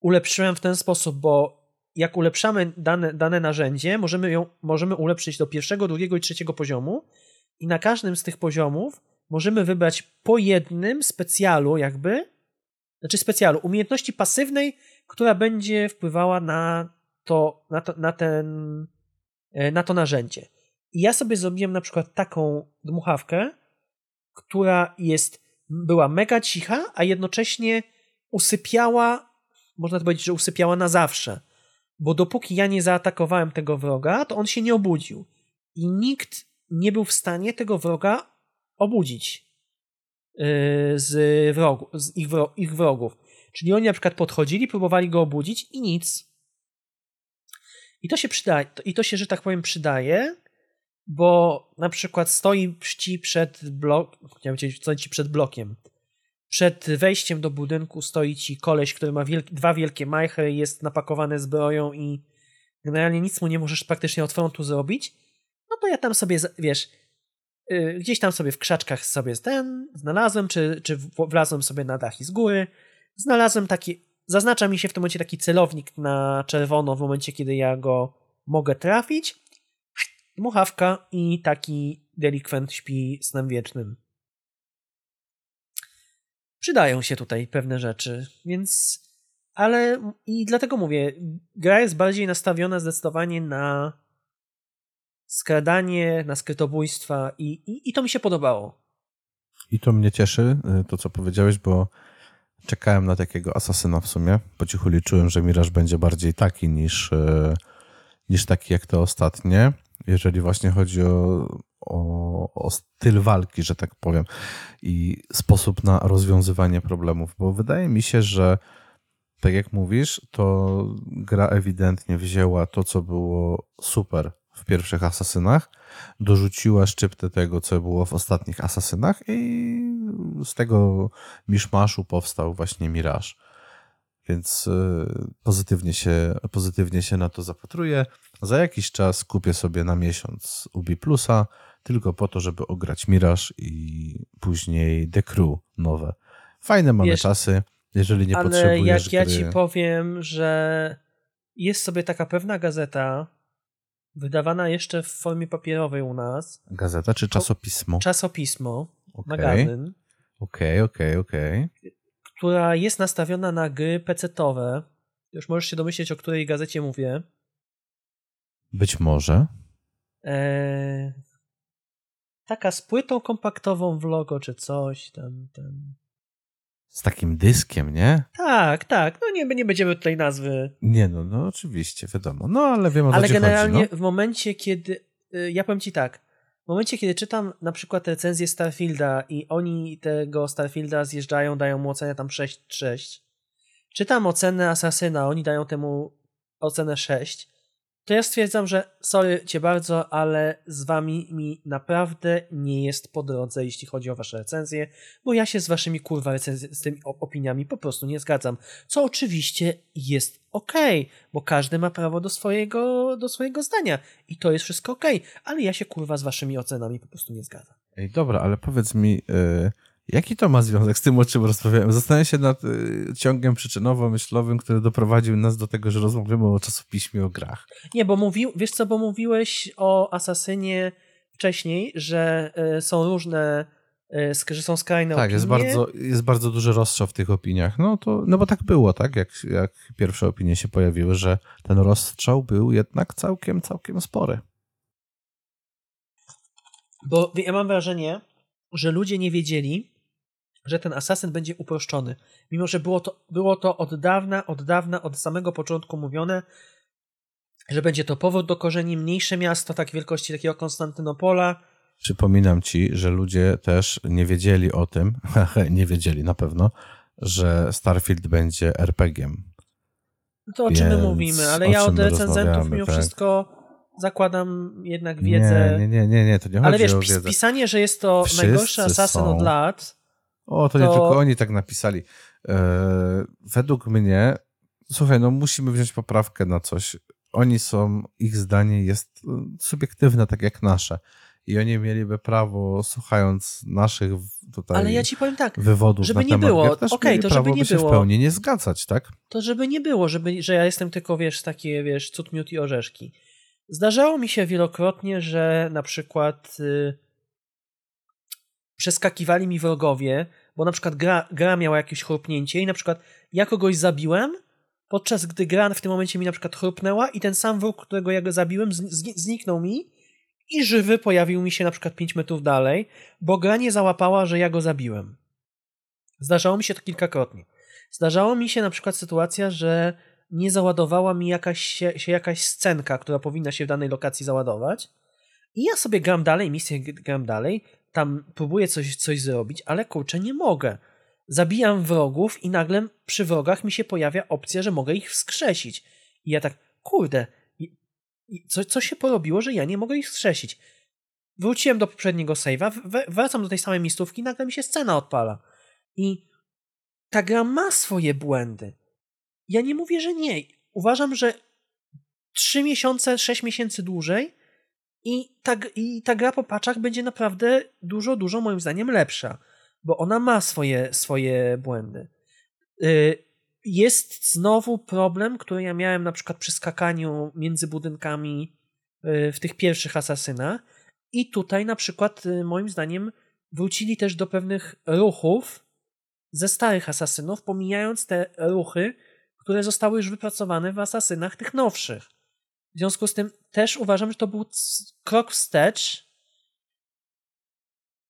Speaker 2: ulepszyłem w ten sposób, bo jak ulepszamy dane, dane narzędzie, możemy ją możemy ulepszyć do pierwszego, drugiego i trzeciego poziomu i na każdym z tych poziomów możemy wybrać po jednym specjalu jakby, znaczy specjalu, umiejętności pasywnej, która będzie wpływała na to, na, to, na, ten, e, na to narzędzie. I ja sobie zrobiłem na przykład taką dmuchawkę, która jest, była mega cicha, a jednocześnie usypiała, można powiedzieć, że usypiała na zawsze. Bo dopóki ja nie zaatakowałem tego wroga, to on się nie obudził. I nikt nie był w stanie tego wroga obudzić z, wrogu, z ich, wro, ich wrogów. Czyli oni na przykład podchodzili, próbowali go obudzić i nic. I to się przydaje, i to się, że tak powiem, przydaje, bo na przykład stoi ci przed blok, chciałem stoi ci przed blokiem. Przed wejściem do budynku stoi ci koleś, który ma wielki, dwa wielkie majchy, jest napakowany zbroją i generalnie nic mu nie możesz praktycznie od frontu zrobić. No to ja tam sobie, wiesz, gdzieś tam sobie w krzaczkach sobie ten znalazłem, czy, czy wlazłem sobie na dach i z góry. Znalazłem taki, zaznacza mi się w tym momencie taki celownik na czerwono w momencie, kiedy ja go mogę trafić dmuchawka i taki delikwent śpi snem wiecznym. Przydają się tutaj pewne rzeczy, więc. Ale i dlatego mówię, gra jest bardziej nastawiona zdecydowanie na skradanie, na skrytobójstwa i, i, i to mi się podobało.
Speaker 1: I to mnie cieszy, y, to co powiedziałeś, bo czekałem na takiego asasyna w sumie. Po cichu liczyłem, że Miraż będzie bardziej taki niż, y, niż taki jak te ostatnie jeżeli właśnie chodzi o, o, o, styl walki, że tak powiem, i sposób na rozwiązywanie problemów, bo wydaje mi się, że tak jak mówisz, to gra ewidentnie wzięła to, co było super w pierwszych asasynach, dorzuciła szczyptę tego, co było w ostatnich asasynach i z tego miszmaszu powstał właśnie Mirage. Więc y, pozytywnie się, pozytywnie się na to zapatruję. Za jakiś czas kupię sobie na miesiąc Ubi Plusa, tylko po to, żeby ograć Mirage i później The Crew nowe. Fajne mamy czasy, jeżeli nie ale potrzebujesz
Speaker 2: jak
Speaker 1: gry...
Speaker 2: ja ci powiem, że jest sobie taka pewna gazeta, wydawana jeszcze w formie papierowej u nas.
Speaker 1: Gazeta czy czasopismo?
Speaker 2: Czasopismo, okay. magazyn.
Speaker 1: Okej, okay, okej, okay, okej.
Speaker 2: Która jest nastawiona na gry pecetowe. Już możesz się domyśleć, o której gazecie mówię.
Speaker 1: Być może.
Speaker 2: Eee, taka z płytą kompaktową w logo czy coś tam. tam.
Speaker 1: Z takim dyskiem, nie?
Speaker 2: Tak, tak. No nie, nie będziemy tutaj nazwy.
Speaker 1: Nie, no, no oczywiście, wiadomo. No ale wiem o co
Speaker 2: Ale generalnie
Speaker 1: chodzi,
Speaker 2: no. w momencie, kiedy. Y, ja powiem ci tak. W momencie, kiedy czytam na przykład recenzję Starfielda i oni tego Starfielda zjeżdżają, dają mu ocenę tam 6-6. Czytam ocenę Asasyna, oni dają temu ocenę 6 to ja stwierdzam, że sorry cię bardzo, ale z wami mi naprawdę nie jest po drodze, jeśli chodzi o wasze recenzje, bo ja się z waszymi kurwa recenzjami, z tymi opiniami po prostu nie zgadzam. Co oczywiście jest okej, okay, bo każdy ma prawo do swojego, do swojego zdania i to jest wszystko okej, okay, ale ja się kurwa z waszymi ocenami po prostu nie zgadzam.
Speaker 1: Ej, dobra, ale powiedz mi, yy, Jaki to ma związek z tym, o czym rozmawiamy? Zastanawiam się nad y, ciągiem przyczynowo-myślowym, który doprowadził nas do tego, że rozmawiamy o czasopiśmie, o grach.
Speaker 2: Nie, bo mówił, wiesz co, bo mówiłeś o Asasynie wcześniej, że y, są różne, y, że są skrajne
Speaker 1: tak,
Speaker 2: opinie.
Speaker 1: jest bardzo, jest bardzo duży rozstrzał w tych opiniach. No to, no bo tak było, tak? Jak, jak pierwsze opinie się pojawiły, że ten rozstrzał był jednak całkiem, całkiem spory.
Speaker 2: Bo ja mam wrażenie, że ludzie nie wiedzieli, że ten asasyn będzie uproszczony. Mimo, że było to, było to od dawna, od dawna, od samego początku mówione, że będzie to powód do korzeni, mniejsze miasto, tak wielkości takiego Konstantynopola.
Speaker 1: Przypominam ci, że ludzie też nie wiedzieli o tym, nie wiedzieli na pewno, że Starfield będzie RPG-iem.
Speaker 2: No to o czym my mówimy, ale ja od recenzentów mimo tak. wszystko zakładam jednak wiedzę.
Speaker 1: Nie, nie, nie, nie, to nie chodzi
Speaker 2: Ale wiesz,
Speaker 1: o wiedzę.
Speaker 2: pisanie, że jest to Wszyscy najgorszy asasyn od lat,
Speaker 1: o, to, to, nie tylko oni tak napisali. E, według mnie, słuchaj, no musimy wziąć poprawkę na coś. Oni są, ich zdanie jest e, subiektywne, tak jak nasze. I oni mieliby prawo, słuchając naszych tutaj
Speaker 2: Ale ja ci powiem tak,
Speaker 1: wywodów
Speaker 2: żeby nie
Speaker 1: temat
Speaker 2: było,
Speaker 1: też
Speaker 2: okay, to żeby nie
Speaker 1: się
Speaker 2: było.
Speaker 1: w pełni nie zgadzać, tak?
Speaker 2: To żeby nie było, żeby, że ja jestem tylko, wiesz, takie, wiesz, cud, miód i orzeszki. Zdarzało mi się wielokrotnie, że na przykład y, przeskakiwali mi wrogowie, bo na przykład gra, gra miała jakieś chrupnięcie i na przykład ja kogoś zabiłem, podczas gdy gra w tym momencie mi na przykład chrupnęła i ten sam wróg, którego ja go zabiłem, zniknął mi i żywy pojawił mi się na przykład 5 metrów dalej, bo gra nie załapała, że ja go zabiłem. Zdarzało mi się to kilkakrotnie. Zdarzało mi się na przykład sytuacja, że nie załadowała mi jakaś się, się jakaś scenka, która powinna się w danej lokacji załadować. I ja sobie gram dalej, misję gram dalej, tam próbuję coś, coś zrobić, ale kurczę, nie mogę. Zabijam wrogów i nagle przy wrogach mi się pojawia opcja, że mogę ich wskrzesić. I ja tak, kurde, co, co się porobiło, że ja nie mogę ich wskrzesić? Wróciłem do poprzedniego save'a, wracam do tej samej miejscówki, nagle mi się scena odpala. I ta gra ma swoje błędy. Ja nie mówię, że nie. Uważam, że 3 miesiące, 6 miesięcy dłużej i ta, i ta gra po paczach będzie naprawdę dużo, dużo moim zdaniem lepsza, bo ona ma swoje, swoje błędy. Y, jest znowu problem, który ja miałem na przykład przy skakaniu między budynkami y, w tych pierwszych asasynach i tutaj na przykład y, moim zdaniem wrócili też do pewnych ruchów ze starych asasynów, pomijając te ruchy, które zostały już wypracowane w asasynach tych nowszych. W związku z tym też uważam, że to był krok wstecz.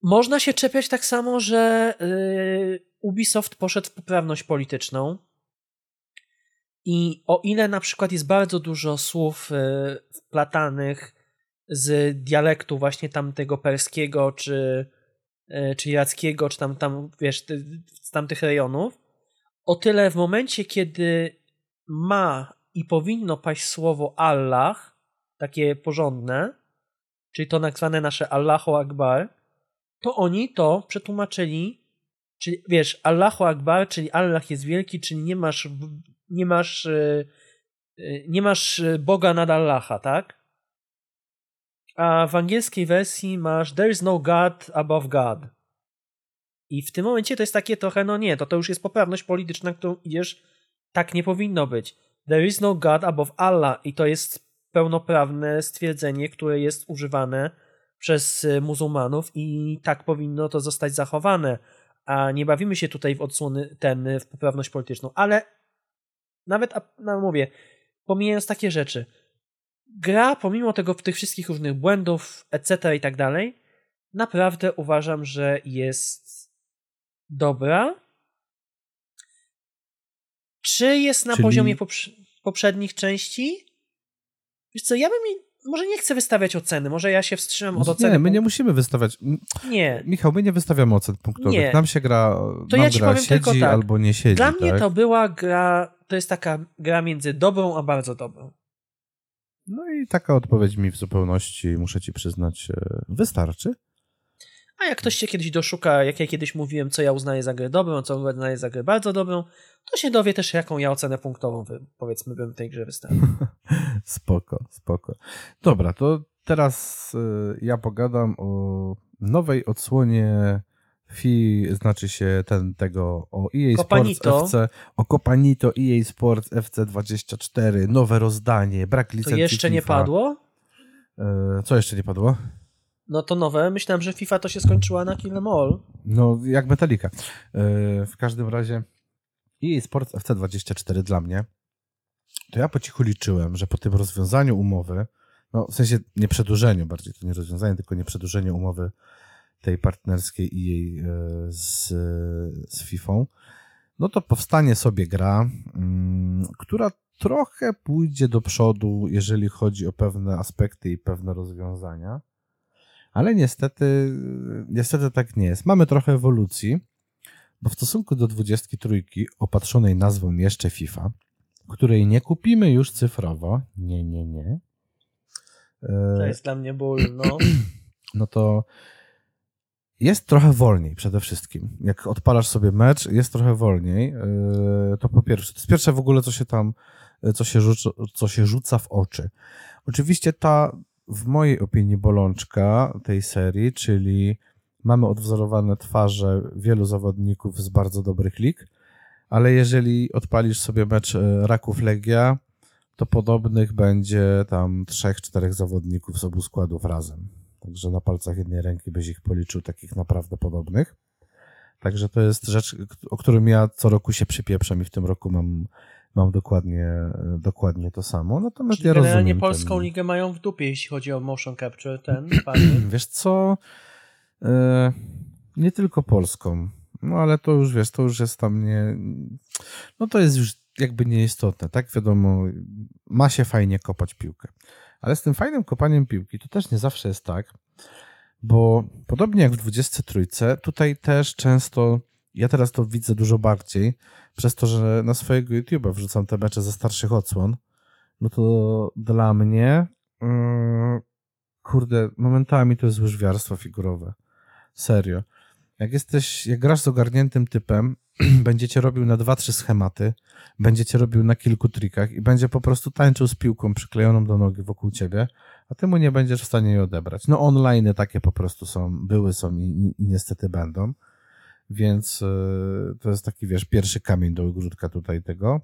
Speaker 2: Można się czepiać tak samo, że yy, Ubisoft poszedł w poprawność polityczną. I o ile na przykład jest bardzo dużo słów yy, wplatanych z dialektu właśnie tamtego perskiego, czy, yy, czy irackiego, czy tam, tam wiesz, z tamtych rejonów, o tyle w momencie, kiedy ma i powinno paść słowo Allah, takie porządne, czyli to tak zwane nasze Allahu Akbar, to oni to przetłumaczyli, czyli wiesz, Allahu Akbar, czyli Allah jest wielki, czyli nie masz, nie masz, e, e, nie masz Boga nad Allaha, tak? A w angielskiej wersji masz There is no God above God. I w tym momencie to jest takie trochę, no nie, to to już jest poprawność polityczna, którą idziesz, tak nie powinno być. There is no God above Allah i to jest pełnoprawne stwierdzenie, które jest używane przez y, muzułmanów i tak powinno to zostać zachowane. A nie bawimy się tutaj w odsłony ten, w poprawność polityczną, ale nawet, no mówię, pomijając takie rzeczy, gra pomimo tego, tych wszystkich różnych błędów, etc. i tak dalej, naprawdę uważam, że jest dobra czy jest na Czyli... poziomie poprze poprzednich części? Wiesz co, ja bym może nie chcę wystawiać oceny, może ja się wstrzymam od oceny.
Speaker 1: Nie, my nie musimy wystawiać.
Speaker 2: Nie.
Speaker 1: Michał, my nie wystawiamy ocen punktowych. Nie. Nam się gra, to nam ja ci gra powiem siedzi tylko tak. albo nie siedzi.
Speaker 2: Dla
Speaker 1: tak?
Speaker 2: mnie to była gra, to jest taka gra między dobrą a bardzo dobrą.
Speaker 1: No i taka odpowiedź mi w zupełności, muszę ci przyznać, e, wystarczy.
Speaker 2: A jak ktoś się kiedyś doszuka, jak ja kiedyś mówiłem, co ja uznaję za grę dobrą, co uznaję za grę bardzo dobrą, to się dowie też, jaką ja ocenę punktową, powiedzmy, bym tej grze wystawił.
Speaker 1: spoko, spoko. Dobra, to teraz y, ja pogadam o nowej odsłonie FI, znaczy się ten tego o EA Sports FC, o Copanito EA Sports FC 24, nowe rozdanie, brak licencji To
Speaker 2: jeszcze FIFA. nie padło?
Speaker 1: Y, co jeszcze nie padło?
Speaker 2: No to nowe. Myślałem, że FIFA to się skończyła na Kill All.
Speaker 1: No, jak Metallica. E, w każdym razie EA Sports FC24 dla mnie, to ja po cichu liczyłem, że po tym rozwiązaniu umowy, no w sensie nie przedłużeniu bardziej, to nie rozwiązanie, tylko nie przedłużeniu umowy tej partnerskiej EA e, z, z FIFA, no to powstanie sobie gra, mm, która trochę pójdzie do przodu, jeżeli chodzi o pewne aspekty i pewne rozwiązania. Ale niestety, niestety tak nie jest. Mamy trochę ewolucji, bo w stosunku do 23 opatrzonej nazwą jeszcze FIFA, której nie kupimy już cyfrowo, nie, nie, nie.
Speaker 2: To jest dla mnie ból, no.
Speaker 1: No to jest trochę wolniej przede wszystkim. Jak odpalasz sobie mecz, jest trochę wolniej. E, to po pierwsze. To jest pierwsze w ogóle, co się tam, co się, rzuca, co się rzuca w oczy. Oczywiście ta w mojej opinii bolączka tej serii, czyli mamy odwzorowane twarze wielu zawodników z bardzo dobrych lig, ale jeżeli odpalisz sobie mecz e, Raków Legia, to podobnych będzie tam trzech, czterech zawodników z obu składów razem. Także na palcach jednej ręki byś ich policzył takich naprawdę podobnych. Także to jest rzecz, o którym ja co roku się przypieprzam i w tym roku mam mam dokładnie, dokładnie to samo. Natomiast
Speaker 2: Czyli
Speaker 1: ja
Speaker 2: generalnie
Speaker 1: rozumiem
Speaker 2: polską
Speaker 1: ten...
Speaker 2: ligę mają w dupie, jeśli chodzi o motion capture, ten.
Speaker 1: Wiesz co, e, nie tylko polską, no ale to już wiesz, to już jest tam nie, no to jest już jakby nieistotne, tak wiadomo, ma się fajnie kopać piłkę. Ale z tym fajnym kopaniem piłki to też nie zawsze jest tak, bo podobnie jak w 23, tutaj też często, ja teraz to widzę dużo bardziej, przez to, że na swojego YouTube'a wrzucam te mecze ze starszych odsłon, no to dla mnie, yy, kurde, momentami to jest łyżwiarstwo figurowe. Serio. Jak jesteś, jak grasz z ogarniętym typem, będziecie robił na dwa, trzy schematy, będziecie robił na kilku trikach i będzie po prostu tańczył z piłką przyklejoną do nogi wokół ciebie, a ty mu nie będziesz w stanie jej odebrać. No online takie po prostu są, były, są i, i, i niestety będą, więc yy, to jest taki, wiesz, pierwszy kamień do ogródka tutaj tego.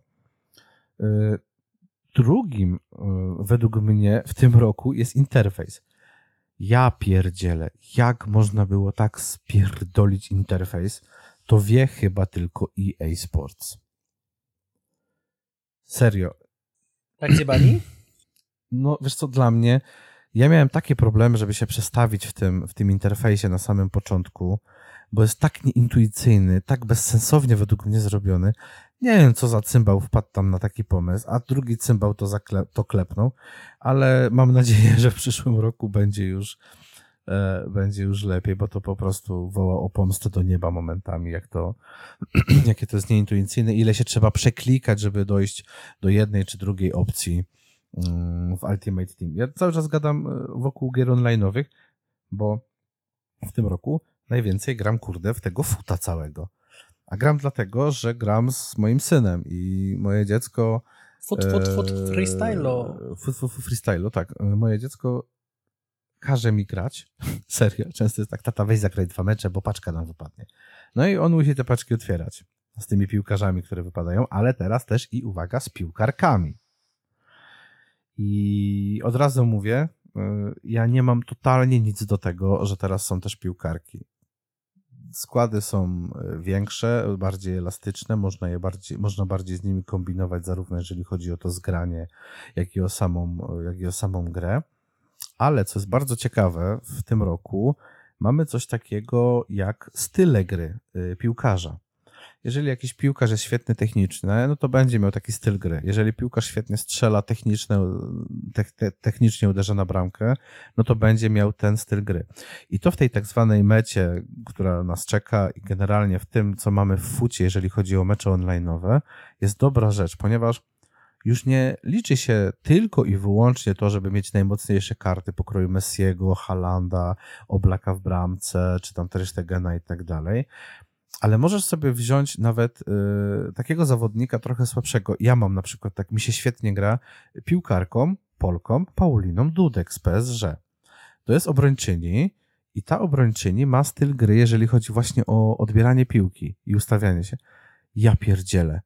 Speaker 1: Yy, drugim, yy, według mnie, w tym roku jest interfejs. Ja pierdzielę, jak można było tak spierdolić interfejs, to wie chyba tylko EA Sports. Serio.
Speaker 2: Tak zjebani?
Speaker 1: No, wiesz co, dla mnie, ja miałem takie problemy, żeby się przestawić w tym, w tym interfejsie na samym początku, bo jest tak nieintuicyjny, tak bezsensownie według mnie zrobiony. Nie wiem, co za cymbał wpadł tam na taki pomysł, a drugi cymbał to, zakle- to klepnął, ale mam nadzieję, że w przyszłym roku będzie już, e, będzie już lepiej, bo to po prostu woła o pomstę do nieba momentami, jak to, jakie to jest nieintuicyjne, ile się trzeba przeklikać, żeby dojść do jednej czy drugiej opcji mm, w Ultimate Team. Ja cały czas gadam e, wokół gier online'owych, bo w tym roku najwięcej gram, kurde, w tego futa całego. A gram dlatego, że gram z moim synem i moje dziecko...
Speaker 2: Foot, foot, freestylo.
Speaker 1: E, Foot, foot, foot, freestylo, tak. E, Moje dziecko każe mi grać. Serio. Często jest tak, tata weź zagraj dwa mecze, bo paczka nam wypadnie. No i on musi te paczki otwierać z tymi piłkarzami, które wypadają, ale teraz też i uwaga, z piłkarkami. I od razu mówię, y, ja nie mam totalnie nic do tego, że teraz są też piłkarki. Składy są y, większe, bardziej elastyczne, można je bardziej, można bardziej z nimi kombinować, zarówno jeżeli chodzi o to zgranie, jak i o samą, jak i o samą grę. Ale co jest bardzo ciekawe, w tym roku mamy coś takiego jak style gry y, piłkarza. Jeżeli jakiś piłkarz jest świetny techniczny, no to będzie miał taki styl gry. Jeżeli piłkarz świetnie strzela techniczne, te, te, technicznie uderza na bramkę, no to będzie miał ten styl gry. I to w tej tak zwanej mecie, która nas czeka i generalnie w tym, co mamy w fucie, jeżeli chodzi o mecze online'owe, jest dobra rzecz, ponieważ już nie liczy się tylko i wyłącznie to, żeby mieć najmocniejsze karty pokroju Messiego, Halanda, Oblaka w bramce, czy tam też i tak dalej, ale możesz sobie wziąć nawet y, takiego zawodnika trochę słabszego. Ja mam na przykład, tak mi się świetnie gra piłkarką, Polką, Pauliną Dudek z PSG. To jest obrończyni i ta obrończyni ma styl gry, jeżeli chodzi właśnie o odbieranie piłki i ustawianie się. Ja pierdzielę.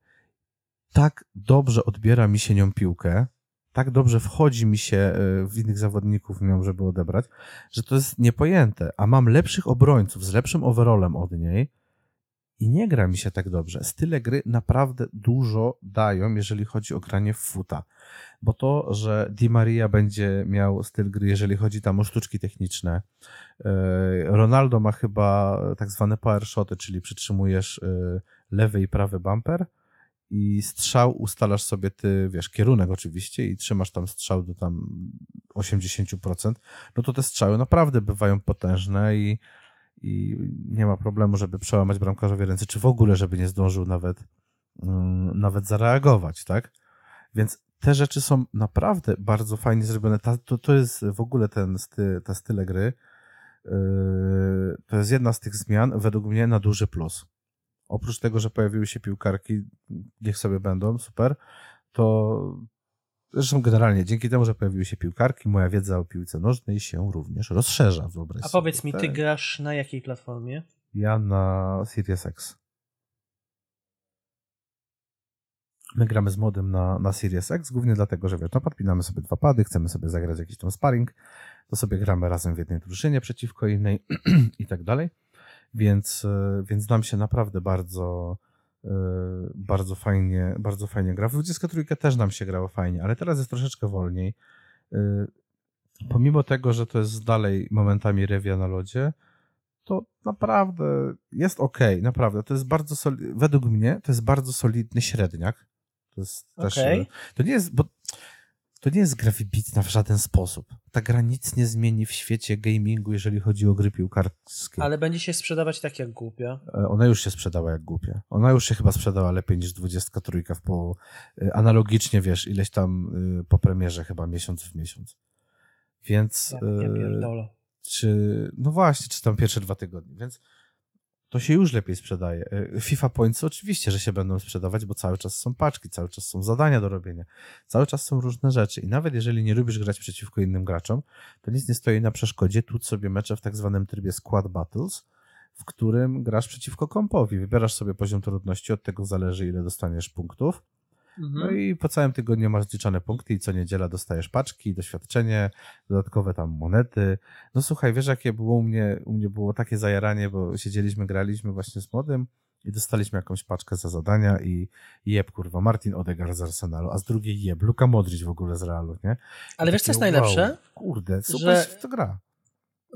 Speaker 1: Tak dobrze odbiera mi się nią piłkę, tak dobrze wchodzi mi się y, w innych zawodników nią, żeby odebrać, że to jest niepojęte. A mam lepszych obrońców z lepszym overallem od niej, i nie gra mi się tak dobrze. Style gry naprawdę dużo dają, jeżeli chodzi o granie w futa. Bo to, że Di Maria będzie miał styl gry, jeżeli chodzi tam o sztuczki techniczne. Ronaldo ma chyba tak zwane power shoty, czyli przytrzymujesz lewy i prawy bumper i strzał ustalasz sobie ty, wiesz, kierunek oczywiście i trzymasz tam strzał do tam 80%, no to te strzały naprawdę bywają potężne i i nie ma problemu, żeby przełamać bramkarzowi ręce, czy w ogóle, żeby nie zdążył nawet, um, nawet zareagować, tak? Więc te rzeczy są naprawdę bardzo fajnie zrobione. Ta, to, to jest w ogóle ten ta style gry. Yy, to jest jedna z tych zmian, według mnie, na duży plus. Oprócz tego, że pojawiły się piłkarki, niech sobie będą, super, to Zresztą generalnie dzięki temu, że pojawiły się piłkarki, moja wiedza o piłce nożnej się również rozszerza. Wyobraź
Speaker 2: A powiedz mi, ty grasz na jakiej platformie?
Speaker 1: Ja na Series X. My gramy z modem na, na Series X, głównie dlatego, że wiesz, no podpinamy sobie dwa pady, chcemy sobie zagrać jakiś tam sparring, to sobie gramy razem w jednej drużynie przeciwko innej i tak dalej. Więc, więc nam się naprawdę bardzo, bardzo fajnie, bardzo fajnie gra. W 23 też nam się grało fajnie, ale teraz jest troszeczkę wolniej. Pomimo tego, że to jest dalej momentami rewia na lodzie, to naprawdę jest ok, naprawdę. To jest bardzo według mnie to jest bardzo solidny średniak. To jest okay. też, to nie jest, bo to nie jest gra wybitna w żaden sposób. Ta gra nic nie zmieni w świecie gamingu, jeżeli chodzi o gry piłkarskie.
Speaker 2: Ale będzie się sprzedawać tak jak głupia.
Speaker 1: E, ona już się sprzedała jak głupia. Ona już się chyba sprzedała lepiej niż 23 w po... E, analogicznie, wiesz, ileś tam e, po premierze chyba miesiąc w miesiąc. Więc...
Speaker 2: Ja, ja
Speaker 1: czy... No właśnie, czy tam pierwsze dwa tygodnie. Więc to się już lepiej sprzedaje. E, FIFA Points oczywiście, że się będą sprzedawać, bo cały czas są paczki, cały czas są zadania do robienia, cały czas są różne rzeczy i nawet jeżeli nie lubisz grać przeciwko innym graczom, to nic nie stoi na przeszkodzie tłuc sobie mecze w tak zwanym trybie Squad Battles, w którym grasz przeciwko kompowi. Wybierasz sobie poziom trudności, od tego zależy ile dostaniesz punktów no mhm. i po całym tygodniu masz zliczone punkty i co niedziela dostajesz paczki, doświadczenie, dodatkowe tam monety. No słuchaj, wiesz jakie było u mnie, u mnie było takie zajaranie, bo siedzieliśmy, graliśmy właśnie z młodym i dostaliśmy jakąś paczkę za zadania i jeb, kurwa, Martin Odegaard z Arsenalu, a z drugiej jeb, Luka Modric w ogóle z Realu, nie?
Speaker 2: Ale wiesz co jest najlepsze?
Speaker 1: kurde, super że... to gra.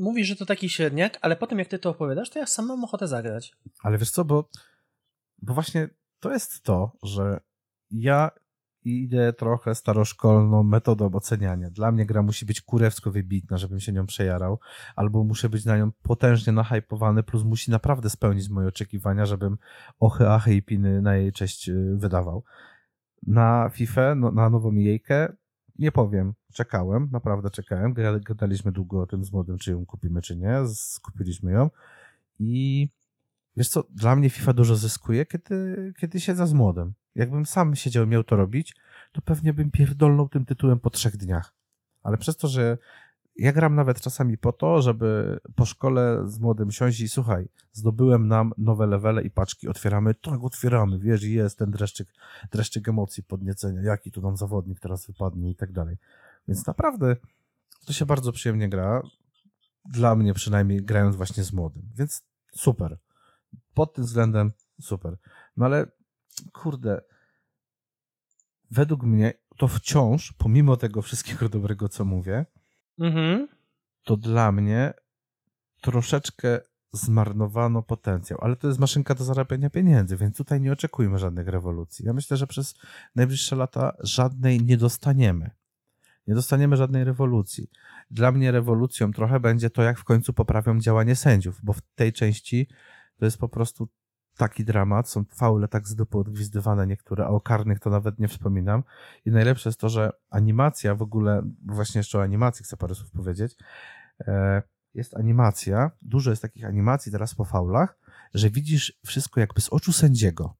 Speaker 2: Mówisz, że to taki średniak, ale potem jak ty to opowiadasz, to ja sam mam ochotę zagrać.
Speaker 1: Ale wiesz co, bo, bo właśnie to jest to, że ja idę trochę staroszkolną metodą oceniania. Dla mnie gra musi być kurewsko wybitna, żebym się nią przejarał, albo muszę być na nią potężnie nahypowany, plus musi naprawdę spełnić moje oczekiwania, żebym ochy, achy i piny na jej cześć y, wydawał. Na FIFA, no, na nową jejkę, nie powiem, czekałem, naprawdę czekałem, gadaliśmy długo o tym z młodym, czy ją kupimy, czy nie, skupiliśmy ją. I wiesz co, dla mnie FIFA dużo zyskuje, kiedy, kiedy siedzę z młodym Jakbym sam siedział i miał to robić, to pewnie bym pierdolnął tym tytułem po trzech dniach. Ale przez to, że ja gram nawet czasami po to, żeby po szkole z młodym siąść i słuchaj, zdobyłem nam nowe levele i paczki, otwieramy, tak otwieramy, wiesz, jest ten dreszczyk, dreszczyk emocji, podniecenia, jaki tu nam zawodnik teraz wypadnie i tak dalej. Więc naprawdę to się bardzo przyjemnie gra, dla mnie przynajmniej grając właśnie z młodym, więc super. Pod tym względem super. No ale kurde, według mnie to wciąż, pomimo tego wszystkiego dobrego, co mówię, mhm. to dla mnie troszeczkę zmarnowano potencjał, ale to jest maszynka do zarabiania pieniędzy, więc tutaj nie oczekujmy żadnych rewolucji. Ja myślę, że przez najbliższe lata żadnej nie dostaniemy. Nie dostaniemy żadnej rewolucji. Dla mnie rewolucją trochę będzie to, jak w końcu poprawią działanie sędziów, bo w tej części to jest po prostu taki dramat, są faule tak z dupy niektóre, a o karnych to nawet nie wspominam. I najlepsze jest to, że animacja w ogóle, właśnie jeszcze o animacji chcę parę słów powiedzieć, e, jest animacja, dużo jest takich animacji teraz po faulach, że widzisz wszystko jakby z oczu sędziego.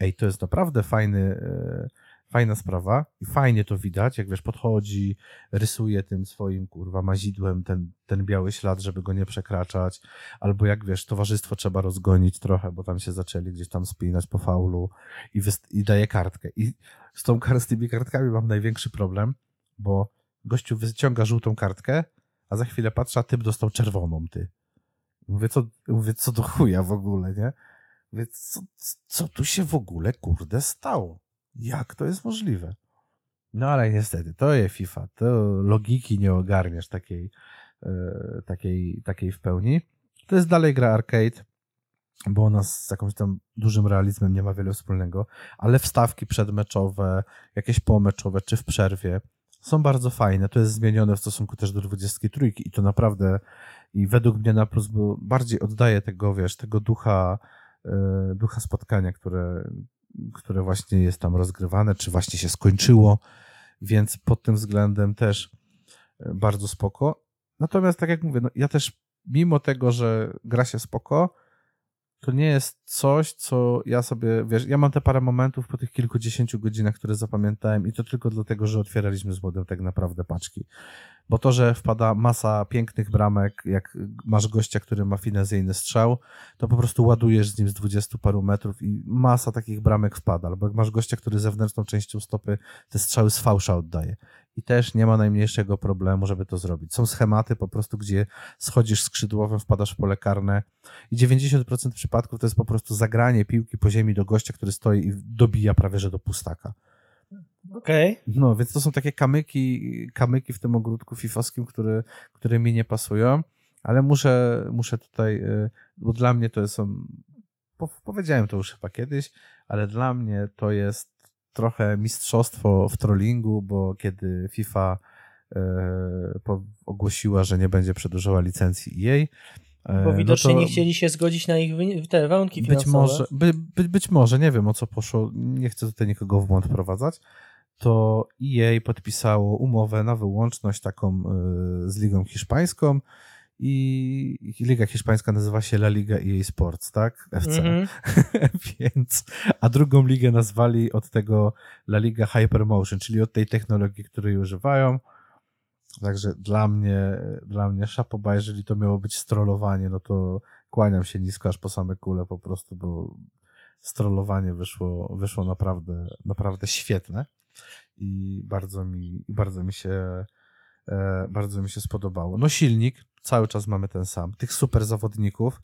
Speaker 1: Ej, to jest naprawdę fajny, e, fajna sprawa i fajnie to widać, jak wiesz, podchodzi, rysuje tym swoim, kurwa, mazidłem ten, ten biały ślad, żeby go nie przekraczać, albo jak wiesz, towarzystwo trzeba rozgonić trochę, bo tam się zaczęli gdzieś tam spinać po faulu i, i daje kartkę. I z, tą, z tymi kartkami mam największy problem, bo gościu wyciąga żółtą kartkę, a za chwilę patrzę, a typ dostał czerwoną, ty. Mówię, co, mówię, co do chuja w ogóle, nie? Mówię, co, co tu się w ogóle, kurde, stało? Jak to jest możliwe? No ale niestety, to jest FIFA. To logiki nie ogarniesz takiej, e, takiej, takiej w pełni. To jest dalej gra arcade, bo ona z jakimś tam dużym realizmem nie ma wiele wspólnego, ale wstawki przedmeczowe, jakieś pomeczowe, czy w przerwie są bardzo fajne. To jest zmienione w stosunku też do 23 i to naprawdę i według mnie na plus bo bardziej oddaje tego, wiesz, tego ducha, e, ducha spotkania, które, które właśnie jest tam rozgrywane, czy właśnie się skończyło, więc pod tym względem też e, bardzo spoko. Natomiast tak jak mówię, no ja też mimo tego, że gra się spoko, to nie jest coś, co ja sobie, wiesz, ja mam te parę momentów po tych kilkudziesięciu godzinach, które zapamiętałem i to tylko dlatego, że otwieraliśmy z młodym tak naprawdę paczki. Bo to, że wpada masa pięknych bramek, jak masz gościa, który ma finezyjny strzał, to po prostu ładujesz z nim z dwudziestu paru metrów i masa takich bramek wpada. Albo jak masz gościa, który zewnętrzną częścią stopy te strzały z fałsza oddaje. I też nie ma najmniejszego problemu, żeby to zrobić. Są schematy po prostu, gdzie schodzisz skrzydłowym, wpadasz w pole karne i 90% przypadków to jest po prostu zagranie piłki po ziemi do gościa, który stoi i dobija prawie że do pustaka.
Speaker 2: Okej. Okay.
Speaker 1: No, więc to są takie kamyki, kamyki w tym ogródku fifowskim, które, które mi nie pasują, ale muszę, muszę tutaj, y, bo dla mnie to są, powiedziałem to już chyba kiedyś, ale dla mnie to jest trochę mistrzostwo w trollingu, bo kiedy FIFA e, ogłosiła, że nie będzie przedłużała licencji jej.
Speaker 2: E, bo no widocznie no nie chcieli się zgodzić na ich te warunki
Speaker 1: finansowe. Być może, by, by, być może, nie wiem o co poszło, nie chcę tutaj nikogo w błąd prowadzać, to EA podpisało umowę na wyłączność taką e, z Ligą Hiszpańską, i Liga Hiszpańska nazywa się La Liga EA Sports, tak? FC. Mm -hmm. Więc, a drugą ligę nazwali od tego La Liga Hypermotion, czyli od tej technologii, której używają. Także dla mnie, dla mnie szapoba, jeżeli to miało być strollowanie, no to kłaniam się nisko aż po same kule po prostu, bo strollowanie wyszło, wyszło naprawdę, naprawdę świetne i bardzo mi, bardzo mi się E, bardzo mi się spodobało. No silnik, cały czas mamy ten sam. Tych super zawodników,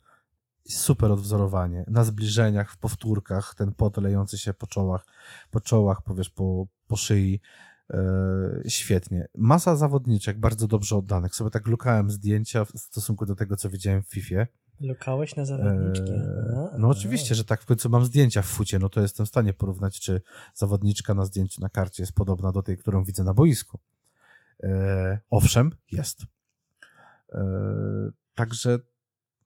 Speaker 1: super odwzorowanie. Na zbliżeniach, w powtórkach, ten pot lejący się po czołach, po czołach, powiesz, po, po szyi. E, świetnie. Masa zawodniczek bardzo dobrze oddanych. Sobie tak lukałem zdjęcia w stosunku do tego, co widziałem w FIFA.
Speaker 2: Lukałeś na zawodniczki?
Speaker 1: E, no oczywiście, że tak. W końcu mam zdjęcia w fucie, no to jestem w stanie porównać, czy zawodniczka na zdjęciu na karcie jest podobna do tej, którą widzę na boisku. E, owszem, jest. E, także,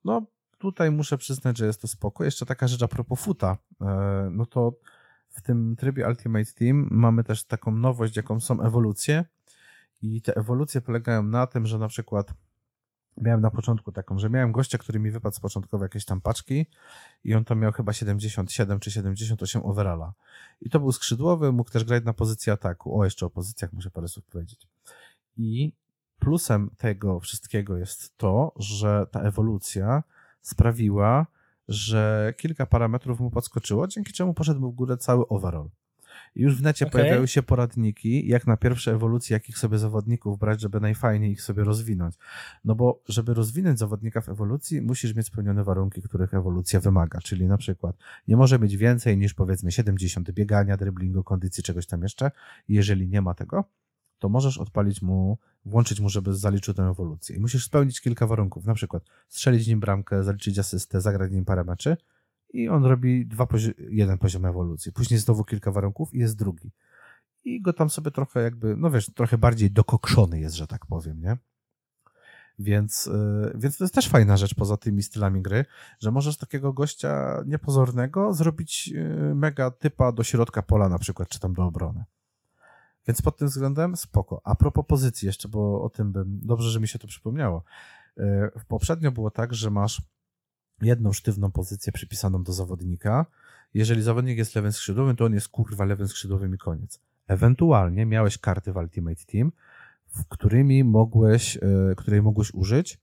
Speaker 1: no, tutaj muszę przyznać, że jest to spoko. Jeszcze taka rzecz a propos futa. E, no to w tym trybie Ultimate Team mamy też taką nowość, jaką są ewolucje. I te ewolucje polegają na tym, że na przykład miałem na początku taką, że miałem gościa, który mi wypadł z początkowo jakieś tam paczki i on tam miał chyba 77 czy 78 overalla. I to był skrzydłowy, mógł też grać na pozycji ataku. O, jeszcze o pozycjach muszę parę słów powiedzieć. I plusem tego wszystkiego jest to, że ta ewolucja sprawiła, że kilka parametrów mu podskoczyło, dzięki czemu poszedł w górę cały overall. I już w necie okay. pojawiały się poradniki, jak na pierwsze ewolucje, jakich sobie zawodników brać, żeby najfajniej ich sobie rozwinąć. No bo, żeby rozwinąć zawodnika w ewolucji, musisz mieć spełnione warunki, których ewolucja wymaga. Czyli na przykład nie może mieć więcej niż powiedzmy 70 biegania, driblingu, kondycji, czegoś tam jeszcze. Jeżeli nie ma tego, to możesz odpalić mu, włączyć mu, żeby zaliczył tę ewolucję. I musisz spełnić kilka warunków, na przykład strzelić nim bramkę, zaliczyć asystę, zagrać nim parę meczy i on robi dwa pozi jeden poziom ewolucji. Później znowu kilka warunków i jest drugi. I go tam sobie trochę jakby, no wiesz, trochę bardziej dokokszony jest, że tak powiem, nie? Więc, yy, więc to jest też fajna rzecz poza tymi stylami gry, że możesz takiego gościa niepozornego zrobić yy, mega typa do środka pola na przykład, czy tam do obrony. Więc pod tym względem spoko. A propos pozycji jeszcze, bo o tym bym, dobrze, że mi się to przypomniało. E, poprzednio było tak, że masz jedną sztywną pozycję przypisaną do zawodnika. Jeżeli zawodnik jest lewym skrzydłowym, to on jest kurwa lewym skrzydłowym i koniec. Ewentualnie miałeś karty w Ultimate Team, w którymi mogłeś, e, której mogłeś użyć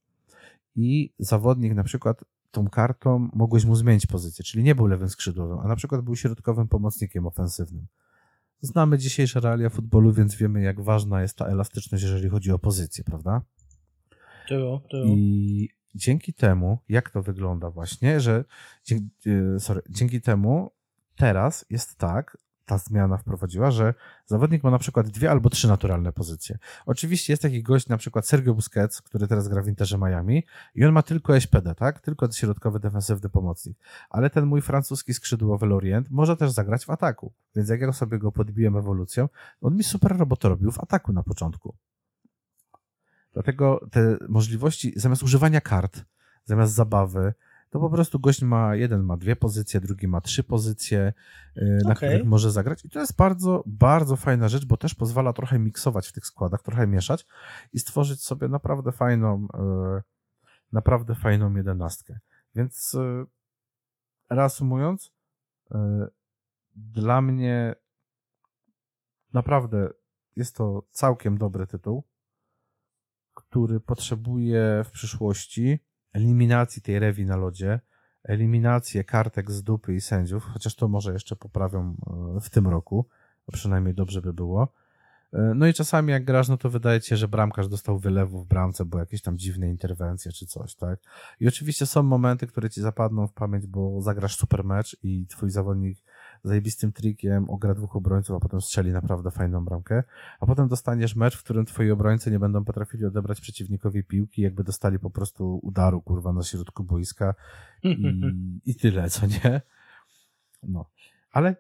Speaker 1: i zawodnik na przykład tą kartą mogłeś mu zmienić pozycję, czyli nie był lewym skrzydłowym, a na przykład był środkowym pomocnikiem ofensywnym. Znamy dzisiejsze realia futbolu, więc wiemy, jak ważna jest ta elastyczność, jeżeli chodzi o pozycję, prawda?
Speaker 2: Tyło, tyło.
Speaker 1: I dzięki temu, jak to wygląda właśnie, że e, sorry, dzięki temu teraz jest tak, ta zmiana wprowadziła, że zawodnik ma na przykład dwie albo trzy naturalne pozycje. Oczywiście jest taki gość, na przykład Sergio Busquets, który teraz gra w Interze Miami i on ma tylko SPD, tak? Tylko środkowy defensywny pomocnik. Ale ten mój francuski skrzydłowy Lorient może też zagrać w ataku. Więc jak ja sobie go podbiłem ewolucją, on mi super robotę robił w ataku na początku. Dlatego te możliwości, zamiast używania kart, zamiast zabawy, to po prostu gość ma, jeden ma dwie pozycje, drugi ma trzy pozycje, y, na okay. których może zagrać. I to jest bardzo, bardzo fajna rzecz, bo też pozwala trochę miksować w tych składach, trochę mieszać i stworzyć sobie naprawdę fajną, y, naprawdę fajną jedenastkę. Więc y, reasumując, dla mnie naprawdę jest to całkiem dobry tytuł, który potrzebuje w przyszłości eliminacji tej rewi na lodzie, eliminację kartek z dupy i sędziów, chociaż to może jeszcze poprawią e, w tym roku, przynajmniej dobrze by było. No i czasami jak grasz, no to wydaje się, że bramkarz dostał wylewu w bramce, bo jakieś tam dziwne interwencje czy coś, tak? I oczywiście są momenty, które ci zapadną w pamięć, bo zagrasz super mecz i twój zawodnik zajebistym trikiem ogra dwóch obrońców, a potem strzeli naprawdę fajną bramkę, a potem dostaniesz mecz, w którym twoi obrońcy nie będą potrafili odebrać przeciwnikowi piłki, jakby dostali po prostu udaru, kurwa, na środku boiska i, i tyle, co nie? No. Ale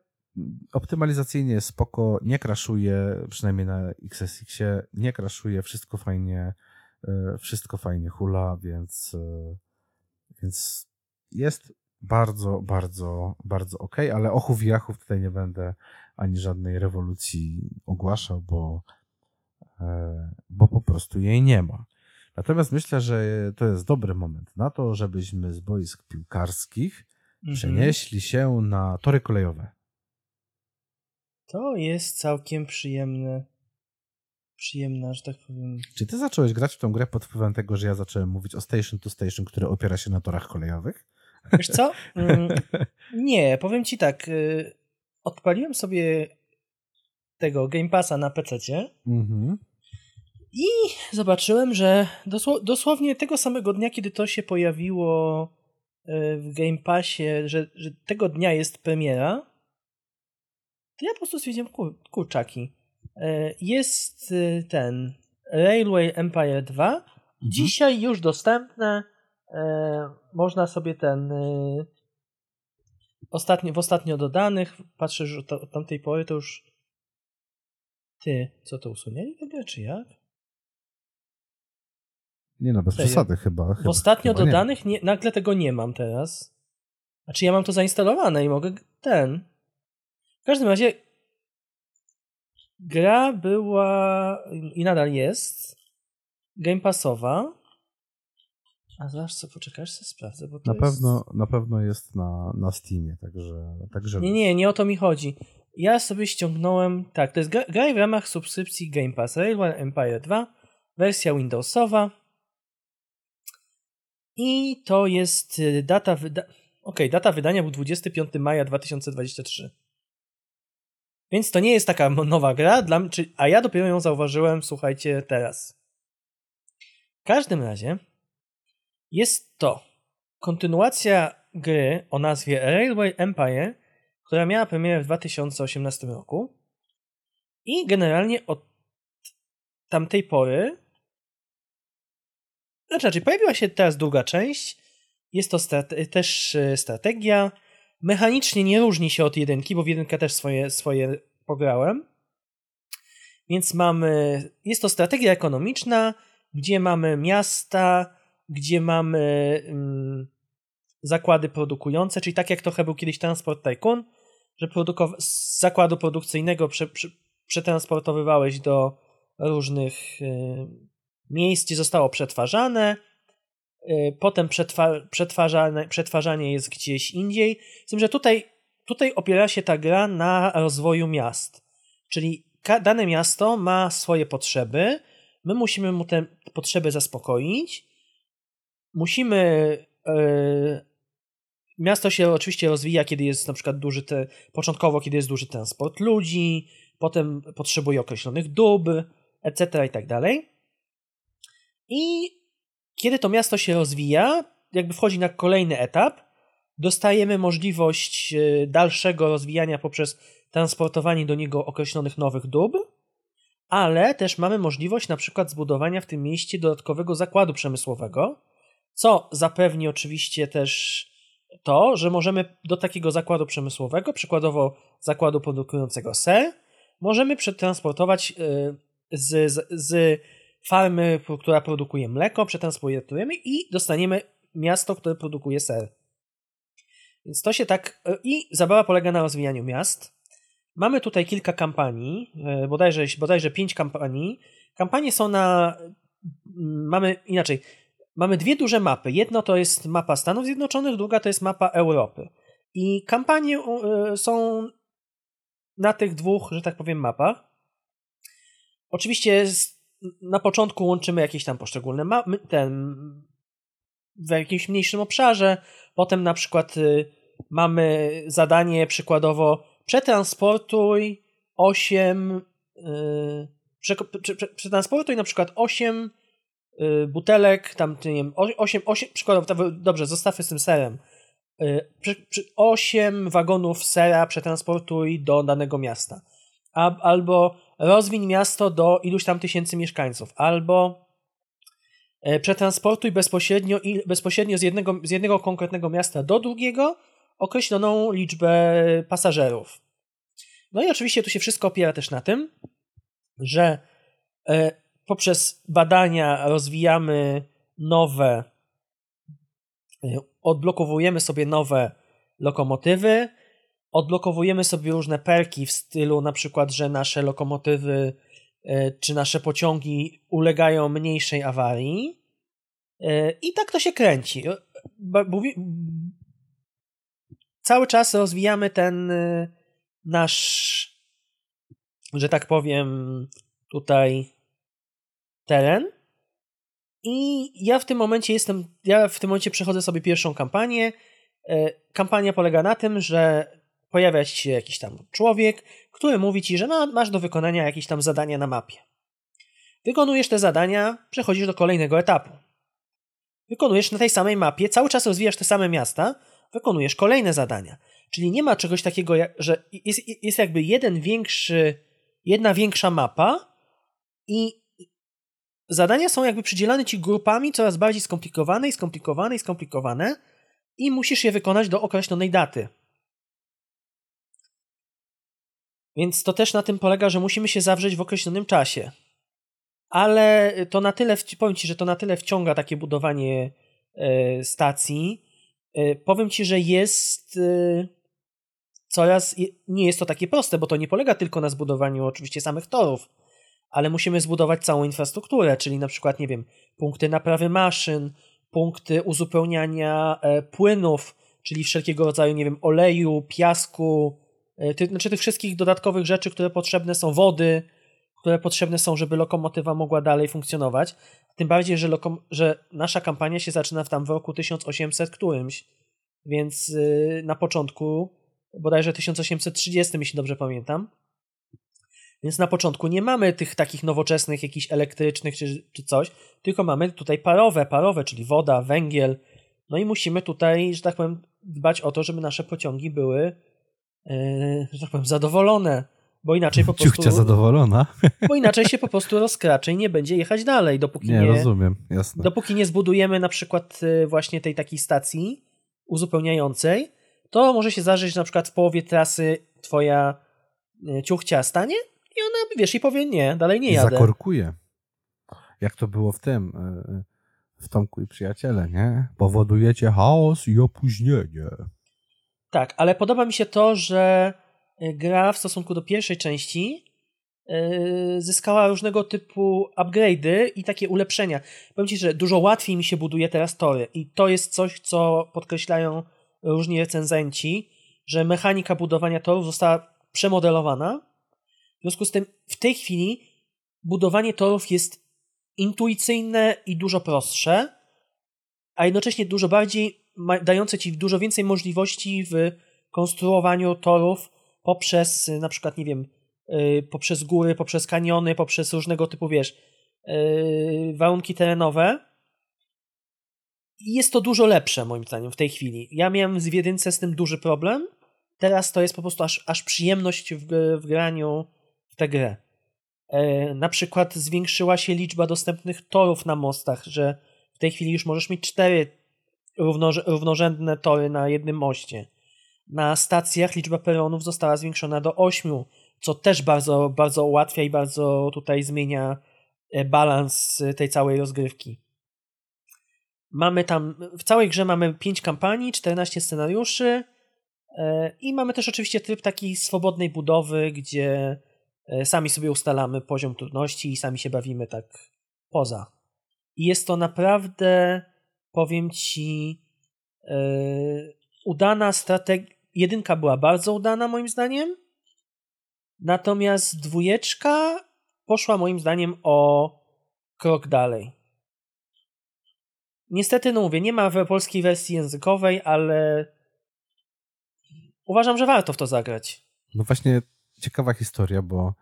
Speaker 1: optymalizacyjnie jest spoko, nie kraszuje, przynajmniej na XSX-ie, nie kraszuje, wszystko fajnie, e, wszystko fajnie hula, więc, e, więc jest bardzo, bardzo, bardzo ok, ale ochów i jachów tutaj nie będę ani żadnej rewolucji ogłaszał, bo, e, bo po prostu jej nie ma. Natomiast myślę, że to jest dobry moment na to, żebyśmy z boisk piłkarskich mhm. przenieśli się na tory kolejowe.
Speaker 2: To jest całkiem przyjemne. Przyjemna, że tak powiem.
Speaker 1: Czy ty zacząłeś grać w tą grę pod wpływem tego, że ja zacząłem mówić o Station to Station, które opiera się na torach kolejowych?
Speaker 2: Wiesz co? Mm, nie, powiem ci tak. Y, odpaliłem sobie tego Game Passa na PC mhm. i zobaczyłem, że dosłownie tego samego dnia, kiedy to się pojawiło y, w Game Passie, że, że tego dnia jest premiera, to ja po prostu stwierdziłem, kur, kurczaki, y, jest ten Railway Empire 2, mhm. dzisiaj już dostępne można sobie ten e, ostatnio, w ostatnio dodanych, patrzę, że to, od tamtej pory to już ty, co to usunięli tego, czy jak?
Speaker 1: Nie no, bez Serio? przesady chyba.
Speaker 2: W ostatnio chyba dodanych nie. Nie, nagle tego nie mam teraz. Znaczy ja mam to zainstalowane i mogę ten. W każdym razie gra była i nadal jest Game Passowa. A zaraz co, poczekasz, sobie sprawdzę, bo to
Speaker 1: na jest... pewno Na pewno jest na, na Steamie, także, także...
Speaker 2: Nie, nie, nie o to mi chodzi. Ja sobie ściągnąłem, tak, to jest gra, gra w ramach subskrypcji Game Pass Railway Empire 2, wersja Windowsowa i to jest y, data wyda... ok, data wydania był 25 maja 2023. Więc to nie jest taka nowa gra, dla... a ja dopiero ją zauważyłem, słuchajcie, teraz. W każdym razie jest to kontynuacja gry o nazwie Railway Empire, która miała premierę w 2018 roku i generalnie od tamtej pory znaczy, pojawiła się teraz druga część. Jest to strate też e, strategia. Mechanicznie nie różni się od jedynki, bo w jedynkę też swoje, swoje pograłem. Więc mamy. Jest to strategia ekonomiczna, gdzie mamy miasta, gdzie mamy mm, zakłady produkujące, czyli tak jak trochę był kiedyś Transport Tycoon, że z zakładu produkcyjnego prze, prze, przetransportowywałeś do różnych y, miejsc, gdzie zostało przetwarzane, y, potem przetwa, przetwarzane, przetwarzanie jest gdzieś indziej. Z tym, że tutaj, tutaj opiera się ta gra na rozwoju miast. Czyli dane miasto ma swoje potrzeby, my musimy mu te potrzeby zaspokoić musimy. Yy, miasto się oczywiście rozwija, kiedy jest na przykład duży, te, początkowo, kiedy jest duży transport ludzi, potem potrzebuje określonych dóbr, etc. i tak dalej. I kiedy to miasto się rozwija, jakby wchodzi na kolejny etap, dostajemy możliwość e, dalszego rozwijania poprzez transportowanie do niego określonych nowych dóbr, ale też mamy możliwość na przykład zbudowania w tym mieście dodatkowego zakładu przemysłowego, co zapewni oczywiście też to, że możemy do takiego zakładu przemysłowego, przykładowo zakładu produkującego ser, możemy przetransportować y, z, z, z farmy, która produkuje mleko, przetransportujemy i dostaniemy miasto, które produkuje ser. Więc to się tak. Y, I zabawa polega na rozwijaniu miast. Mamy tutaj kilka kampanii, y, bodajże, bodajże pięć kampanii. Kampanie są na. Mamy inaczej. Mamy dwie duże mapy. Jedno to jest mapa Stanów Zjednoczonych, druga to jest mapa Europy. I kampanie e, są na tych dwóch, że tak powiem, mapach. Oczywiście na początku łączymy jakieś tam poszczególne mapy, ten w jakimś mniejszym obszarze. Potem na przykład y, mamy zadanie przykładowo przetransportuj 8 y, przetransportuj na przykład 8 y, butelek, tam, nie wiem, 8, 8 przykładowo, dobrze, zostawmy z tym serem. 8 wagonów sera przetransportuj do danego miasta. albo rozwiń miasto do iluś tam tysięcy mieszkańców, albo e, przetransportuj bezpośrednio, bezpośrednio z, jednego, z jednego konkretnego miasta do drugiego określoną liczbę pasażerów. No i oczywiście tu się wszystko opiera też na tym, że e, poprzez badania rozwijamy nowe, e, odblokowujemy sobie nowe lokomotywy, odblokowujemy sobie różne perki w stylu na przykład, że nasze lokomotywy e, czy nasze pociągi ulegają mniejszej awarii. I tak to się kręci. Cały czas rozwijamy ten nasz, że tak powiem, tutaj teren. I ja w tym momencie jestem, ja w tym momencie przechodzę sobie pierwszą kampanię. E, kampania polega na tym, że pojawia się jakiś tam człowiek, który mówi ci, że masz do wykonania jakieś tam zadania na mapie. Wykonujesz te zadania, przechodzisz do kolejnego etapu. Wykonujesz na tej samej mapie, cały czas rozwijasz te same miasta, wykonujesz kolejne zadania. Czyli nie ma czegoś takiego, że jest, jest jakby jeden większy, jedna większa mapa i zadania są jakby przydzielane ci grupami coraz bardziej skomplikowane i skomplikowane i skomplikowane i musisz je wykonać do określonej daty. Więc to też na tym polega, że musimy się zawrzeć w określonym czasie. Ale to na tyle, powiem ci, że to na tyle wciąga takie budowanie e, stacji. E, powiem ci, że jest e, coraz nie jest to takie proste, bo to nie polega tylko na zbudowaniu oczywiście samych torów, ale musimy zbudować całą infrastrukturę, czyli na przykład, nie wiem, punkty naprawy maszyn, punkty uzupełniania e, płynów, czyli wszelkiego rodzaju, nie wiem, oleju, piasku, e, ty, znaczy tych wszystkich dodatkowych rzeczy, które potrzebne są, wody, które potrzebne są, żeby lokomotywa mogła dalej funkcjonować. Tym bardziej, że, lokom- że nasza kampania się zaczyna w tam w roku 1800 którymś, więc yy, na początku bodajże 1830, jeśli dobrze pamiętam. Więc na początku nie mamy tych takich nowoczesnych, jakichś elektrycznych czy, czy coś, tylko mamy tutaj parowe, parowe, czyli woda, węgiel. No i musimy tutaj, że tak powiem, dbać o to, żeby nasze pociągi były, yy, że tak powiem, zadowolone. Bo inaczej po prostu.
Speaker 1: Ciuchcia zadowolona.
Speaker 2: Bo inaczej się po prostu rozkracze i nie będzie jechać dalej, dopóki
Speaker 1: nie. Nie, rozumiem, jasne.
Speaker 2: Dopóki nie zbudujemy na przykład y, właśnie tej takiej stacji uzupełniającej, to może się zdarzyć, że na przykład w połowie trasy twoja e, ciuchcia stanie i ona, wiesz, i powie nie, dalej nie jadę.
Speaker 1: Zakorkuje. Jak to było w tym, e, w Tomku i Przyjaciele, nie? Powodujecie chaos i opóźnienie.
Speaker 2: Tak, ale podoba mi się to, że e, gra w stosunku do pierwszej części zyskała różnego typu upgrade'y i takie ulepszenia. Powiem Ci, że dużo łatwiej mi się buduje teraz tory i to jest coś, co podkreślają różni recenzenci, że mechanika budowania torów została przemodelowana. Związku z tym w tej chwili budowanie torów jest intuicyjne i dużo prostsze, a jednocześnie dużo bardziej dające ci dużo więcej możliwości w konstruowaniu torów poprzez na przykład, nie wiem, y, poprzez góry, poprzez kaniony, poprzez różnego typu, wiesz, y, warunki terenowe jest to dużo lepsze, moim zdaniem, w tej chwili. Ja miałem w jedynce z tym duży problem. Teraz to jest po prostu aż, aż przyjemność w, w graniu w tę grę. E, na przykład zwiększyła się liczba dostępnych torów na mostach, że w tej chwili już możesz mieć cztery równorzędne tory na jednym moście. Na stacjach liczba peronów została zwiększona do ośmiu, co też bardzo, bardzo ułatwia i bardzo tutaj zmienia e, balans tej całej rozgrywki. Mamy tam, w całej grze mamy 5 kampanii, 14 scenariuszy e, i mamy też oczywiście tryb takiej swobodnej budowy, gdzie e, sami sobie ustalamy poziom trudności i sami się bawimy tak poza. I jest to naprawdę, powiem ci, yy, udana strategia. Jedynka była bardzo udana moim zdaniem, natomiast dwójeczka poszła moim zdaniem o krok dalej. Niestety, no mówię, nie ma w polskiej wersji językowej, ale uważam, że warto w to zagrać.
Speaker 1: No właśnie ciekawa historia, bo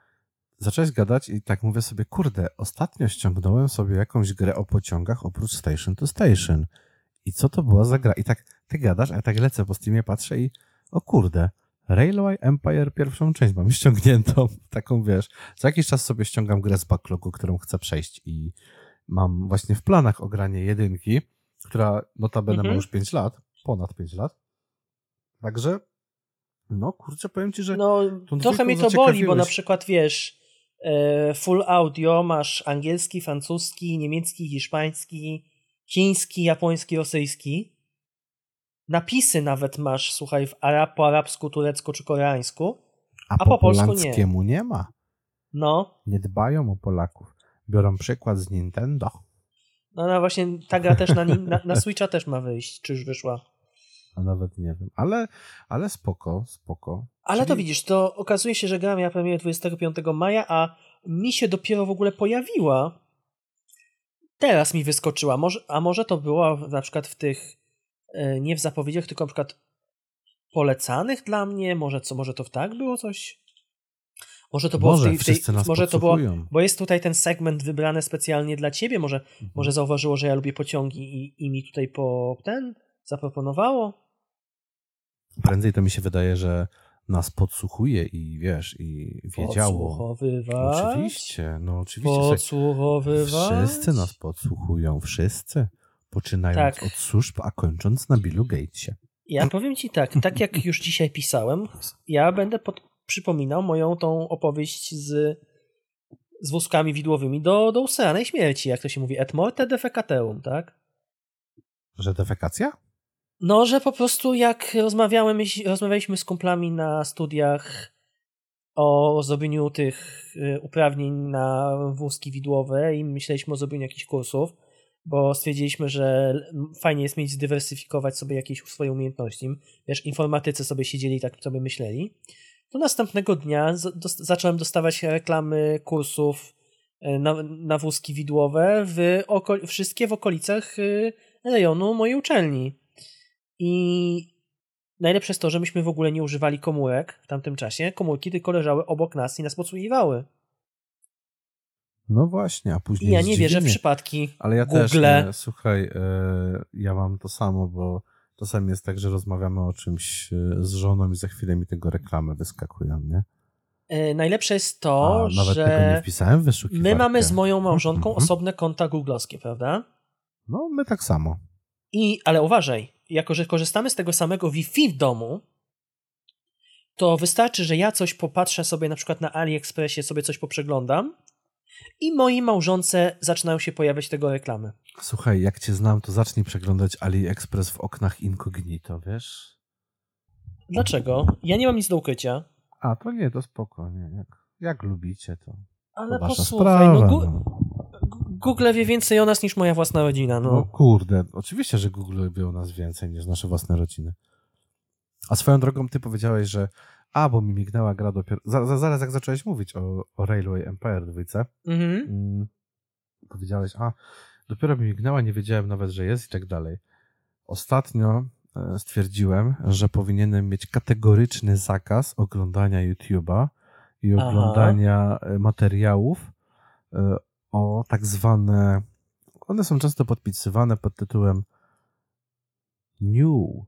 Speaker 1: zacząłeś gadać i tak mówię sobie, kurde, ostatnio ściągnąłem sobie jakąś grę o pociągach oprócz Station to Station. I co to była za gra? I tak ty gadasz, a ja tak lecę po Steamie, patrzę i o kurde, Railway Empire pierwszą część mam ściągniętą, taką wiesz. Za jakiś czas sobie ściągam grę z backlogu, którą chcę przejść i mam właśnie w planach ogranie jedynki, która notabene
Speaker 2: Mhm.
Speaker 1: ma już 5 lat, ponad 5 lat. Także, no kurczę, powiem ci, że
Speaker 2: No, trochę mnie to boli, bo na przykład wiesz, e, full audio masz angielski, francuski, niemiecki, hiszpański, chiński, japoński, rosyjski. Napisy nawet masz, słuchaj, w arab, po arabsku, turecku czy koreańsku.
Speaker 1: a,
Speaker 2: a
Speaker 1: po,
Speaker 2: po polsku nie.
Speaker 1: nie ma.
Speaker 2: No,
Speaker 1: Nie dbają o Polaków. Biorą przykład z Nintendo.
Speaker 2: no, no właśnie ta gra też na, na, na Switcha też ma wyjść, czy już wyszła.
Speaker 1: A nawet nie wiem. Ale, ale spoko, spoko.
Speaker 2: Ale to
Speaker 1: Czyli-
Speaker 2: widzisz, to okazuje się, że gra miała premierę 25 maja, a mi się dopiero w ogóle pojawiła. Teraz mi wyskoczyła. Może, a może to było na przykład w tych, e, nie w zapowiedziach, tylko na przykład polecanych dla mnie? Może co, może to tak było coś? Może to było
Speaker 1: Może,
Speaker 2: w tej, tej może to było, bo jest tutaj ten segment wybrany specjalnie dla ciebie, może,
Speaker 1: Mhm.
Speaker 2: może zauważyło, że ja lubię pociągi i, i mi tutaj po ten zaproponowało.
Speaker 1: Prędzej to mi się wydaje, że nas podsłuchuje i wiesz, i wiedziało.
Speaker 2: Podsłuchowywać.
Speaker 1: Oczywiście, no oczywiście.
Speaker 2: Podsłuchowywać.
Speaker 1: Wszyscy nas podsłuchują, wszyscy. Poczynając
Speaker 2: Tak.
Speaker 1: od służb, a kończąc na Billu Gatesie.
Speaker 2: Ja powiem ci tak, tak jak już dzisiaj pisałem, ja będę pod, przypominał moją tą opowieść z, z wózkami widłowymi do, do usranej śmierci, jak to się mówi, et morte defecateum, tak?
Speaker 1: Że defekacja?
Speaker 2: No, że po prostu jak rozmawiałem, rozmawialiśmy z kumplami na studiach o zrobieniu tych y, uprawnień na wózki widłowe i myśleliśmy o zrobieniu jakichś kursów, bo stwierdziliśmy, że fajnie jest mieć, zdywersyfikować sobie jakieś swoje umiejętności. Wiesz, informatycy sobie siedzieli i tak sobie myśleli. To następnego dnia zacząłem dostawać reklamy kursów y, na, na wózki widłowe, w wszystkie w okolicach y, rejonu mojej uczelni. I najlepsze jest to, że myśmy w ogóle nie używali komórek w tamtym czasie. Komórki tylko leżały obok nas i nas podsłuchiwały.
Speaker 1: No właśnie, a
Speaker 2: I
Speaker 1: później
Speaker 2: ja nie wierzę w przypadki
Speaker 1: Ale ja
Speaker 2: Google.
Speaker 1: też nie. Słuchaj, e, ja mam to samo, bo czasami jest tak, że rozmawiamy o czymś e, z żoną i za chwilę mi tego reklamy wyskakują, nie?
Speaker 2: E, najlepsze jest to,
Speaker 1: A nawet tego nie
Speaker 2: że
Speaker 1: wpisałem
Speaker 2: my mamy z moją małżonką
Speaker 1: Mhm.
Speaker 2: osobne konta googlowskie, prawda?
Speaker 1: No, my tak samo.
Speaker 2: I, ale uważaj, jako że korzystamy z tego samego Wi-Fi w domu, to wystarczy, że ja coś popatrzę sobie na przykład na AliExpressie, sobie coś poprzeglądam i mojej małżonce zaczynają się pojawiać tego reklamy.
Speaker 1: Słuchaj, jak cię znam, to zacznij przeglądać AliExpress w oknach incognito, wiesz?
Speaker 2: Dlaczego? Ja nie mam nic do ukrycia.
Speaker 1: A, to nie, to spoko, nie. Jak, jak lubicie, to,
Speaker 2: Ale
Speaker 1: to wasza
Speaker 2: posłuchaj,
Speaker 1: sprawa.
Speaker 2: no,
Speaker 1: no.
Speaker 2: Google wie więcej o nas niż moja własna rodzina.
Speaker 1: No
Speaker 2: No.
Speaker 1: kurde, oczywiście, że Google wie o nas więcej niż nasze własne rodziny. A swoją drogą ty powiedziałeś, że a, bo mi mignęła gra dopiero... Za, za, zaraz jak zacząłeś mówić o, o Railway Empire 2,
Speaker 2: Mhm.
Speaker 1: mm, powiedziałeś, a, dopiero mi mignęła, nie wiedziałem nawet, że jest i tak dalej. Ostatnio e, stwierdziłem, że powinienem mieć kategoryczny zakaz oglądania YouTube'a i
Speaker 2: Aha.
Speaker 1: oglądania e, materiałów e, o tak zwane. One są często podpisywane pod tytułem New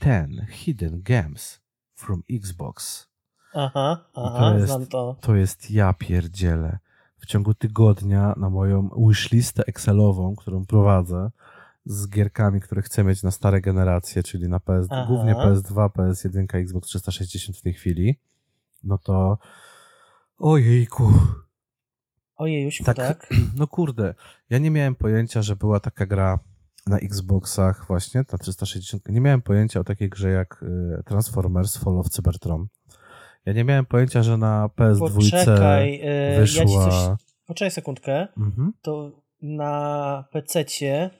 Speaker 1: 10 Hidden Games from Xbox.
Speaker 2: Aha,
Speaker 1: to
Speaker 2: aha,
Speaker 1: jest-
Speaker 2: znam to.
Speaker 1: To jest ja pierdzielę. W ciągu tygodnia na moją wishlistę Excelową, którą prowadzę z gierkami, które chcę mieć na stare generacje, czyli na PS,
Speaker 2: Aha.
Speaker 1: głównie PS2, PS1, Xbox 360 w tej chwili, no to ojejku,
Speaker 2: Ojejuś,
Speaker 1: Tak.
Speaker 2: tak.
Speaker 1: no kurde, ja nie miałem pojęcia, że była taka gra na Xboxach właśnie, na 360. Nie miałem pojęcia o takiej grze jak y, Transformers Fall of Cybertron. Ja nie miałem pojęcia, że na PS2
Speaker 2: Poczekaj, e, ja ci
Speaker 1: wyszła...
Speaker 2: coś... Poczekaj sekundkę.
Speaker 1: Mhm.
Speaker 2: To na PC-cie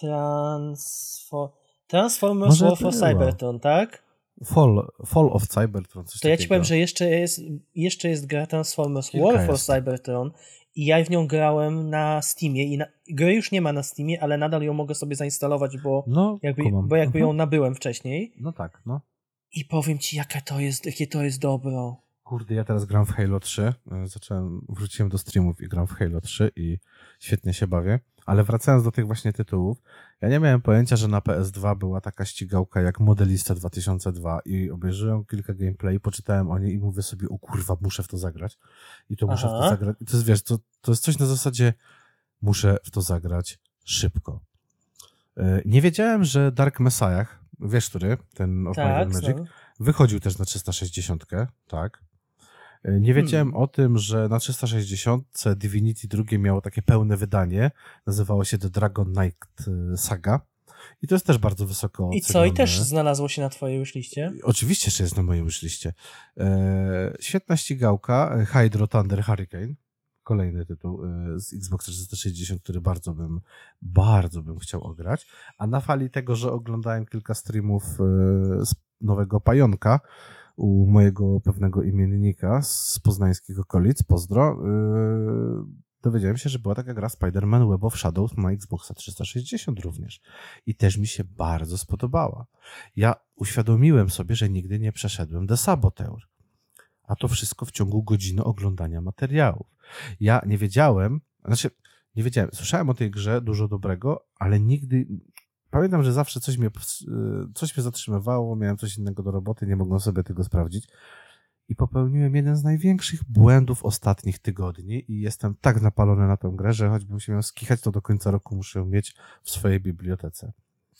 Speaker 2: Transfo... Transformers War for. Cybertron, tak?
Speaker 1: Fall, Fall of Cybertron, coś
Speaker 2: To ja ci powiem, że jeszcze jest, jeszcze jest gra Transformers
Speaker 1: Kilka
Speaker 2: War for. Cybertron i ja w nią grałem na Steamie i na, gry już nie ma na Steamie, ale nadal ją mogę sobie zainstalować, bo
Speaker 1: No,
Speaker 2: jakby,
Speaker 1: kumam.
Speaker 2: bo jakby
Speaker 1: Mhm.
Speaker 2: ją nabyłem wcześniej
Speaker 1: No tak, no.
Speaker 2: i powiem ci, jakie to jest, jakie to jest dobro.
Speaker 1: Kurde, ja teraz gram w Halo 3. E, zacząłem, wróciłem do streamów i gram w Halo 3 i świetnie się bawię. Ale wracając do tych właśnie tytułów, ja nie miałem pojęcia, że na PS2 była taka ścigałka jak Modelista 2002 i obejrzyłem kilka gameplay, poczytałem o niej i mówię sobie, o kurwa, muszę w to zagrać. I to muszę Aha. w to zagrać. I to jest, wiesz, to, to jest coś na zasadzie, muszę w to zagrać szybko. E, nie wiedziałem, że Dark Messiah, wiesz który, ten of tak, Magic, no. wychodził też na 360, tak? E, nie wiedziałem hmm. o tym, że na 360 Divinity II miało takie pełne wydanie. Nazywało się The Dragon Knight e, Saga. I to jest też bardzo wysoko
Speaker 2: I co? I też znalazło się na twojej wishliste?
Speaker 1: Oczywiście, że jest na mojej wishliste. E, świetna ścigałka Hydro Thunder Hurricane. Kolejny tytuł e, z Xbox 360, który bardzo bym, bardzo bym chciał ograć. A na fali tego, że oglądałem kilka streamów z nowego Pająka, u mojego pewnego imiennika z poznańskich okolic, pozdro, yy, dowiedziałem się, że była taka gra Spider-Man Web of Shadows na Xboxa 360 również. I też mi się bardzo spodobała. Ja uświadomiłem sobie, że nigdy nie przeszedłem The Saboteur. A to wszystko w ciągu godziny oglądania materiałów. Ja nie wiedziałem, znaczy nie wiedziałem, słyszałem o tej grze dużo dobrego, ale nigdy pamiętam, że zawsze coś mnie, y, coś mnie zatrzymywało, miałem coś innego do roboty, nie mogłem sobie tego sprawdzić. I popełniłem jeden z największych błędów ostatnich tygodni i jestem tak napalony na tę grę, że choćbym się miał skichać, to do końca roku muszę ją mieć w swojej bibliotece.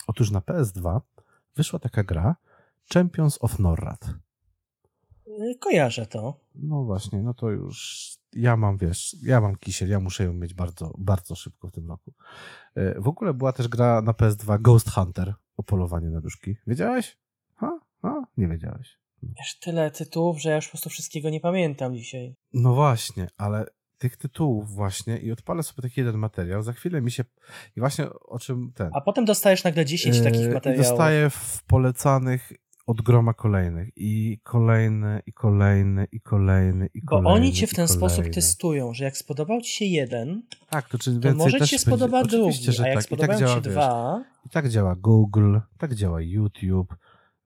Speaker 1: Otóż na PS2 wyszła taka gra Champions of Norrad.
Speaker 2: Kojarzę to.
Speaker 1: No właśnie, no to już ja mam, wiesz, ja mam kisiel, ja muszę ją mieć bardzo, bardzo szybko w tym roku. E, w ogóle była też gra na PS2 Ghost Hunter o polowanie na duszki. Wiedziałeś? Ha? Ha? Nie wiedziałeś.
Speaker 2: Wiesz, tyle tytułów, że ja już po prostu wszystkiego nie pamiętam dzisiaj.
Speaker 1: No właśnie, ale tych tytułów właśnie i odpalę sobie taki jeden materiał. Za chwilę mi się... I właśnie o czym ten...
Speaker 2: A potem dostajesz nagle 10 yy, takich materiałów.
Speaker 1: I dostaję w polecanych od groma kolejnych i kolejny, i kolejny, i kolejny, i kolejny.
Speaker 2: Bo oni cię w ten sposób testują, że jak spodobał ci się jeden,
Speaker 1: tak, to, czy
Speaker 2: to może ci się spodoba będzie... drugi, że a jak tak. spodobają tak działa, ci dwa...
Speaker 1: I tak działa Google, tak działa YouTube.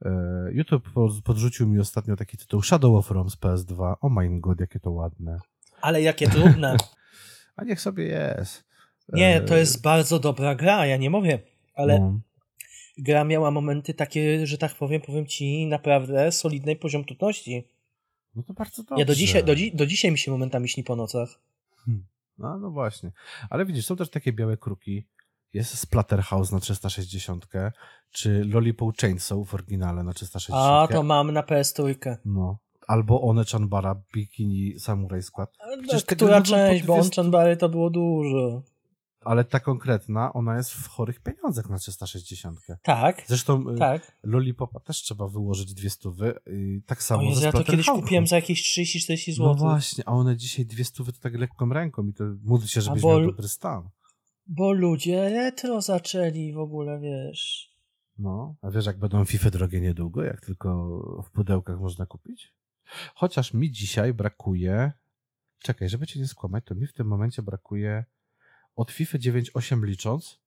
Speaker 1: E, YouTube podrzucił mi ostatnio taki tytuł Shadow of Rome z PS2. O oh my god, jakie to ładne.
Speaker 2: Ale jakie trudne.
Speaker 1: a niech sobie jest.
Speaker 2: Nie, to jest bardzo dobra gra, ja nie mówię, ale no gra miała momenty takie, że tak powiem, powiem ci, naprawdę solidnej poziom trudności.
Speaker 1: No to bardzo dobrze.
Speaker 2: Ja do dzisiaj, do, do dzisiaj mi się momentami śni po nocach.
Speaker 1: Hmm. No, no właśnie. Ale widzisz, są też takie białe kruki. Jest Splatterhouse na 360, czy Lollipop Chainsaw w oryginale na 360.
Speaker 2: A, to mam na PS3.
Speaker 1: No. Albo One Chanbara Bikini Samurai Squad.
Speaker 2: Przecież Która część, bo One Chanbary to było dużo
Speaker 1: ale ta konkretna, ona jest w chorych pieniądzach na 360.
Speaker 2: Tak.
Speaker 1: Zresztą
Speaker 2: y, tak.
Speaker 1: Lollipopa też trzeba wyłożyć dwie stówy. Tak samo
Speaker 2: Jezu, ja to kiedyś kupiłem za jakieś 30-40 zł.
Speaker 1: No właśnie, a one dzisiaj dwie stówy to tak lekką ręką i to módl się, żebyś bo, miał dobry stan.
Speaker 2: Bo ludzie retro zaczęli w ogóle, wiesz.
Speaker 1: No, a wiesz jak będą FIFA drogie niedługo, jak tylko w pudełkach można kupić? Chociaż mi dzisiaj brakuje... Czekaj, żeby cię nie skłamać, to mi w tym momencie brakuje od FIFA 9.8 licząc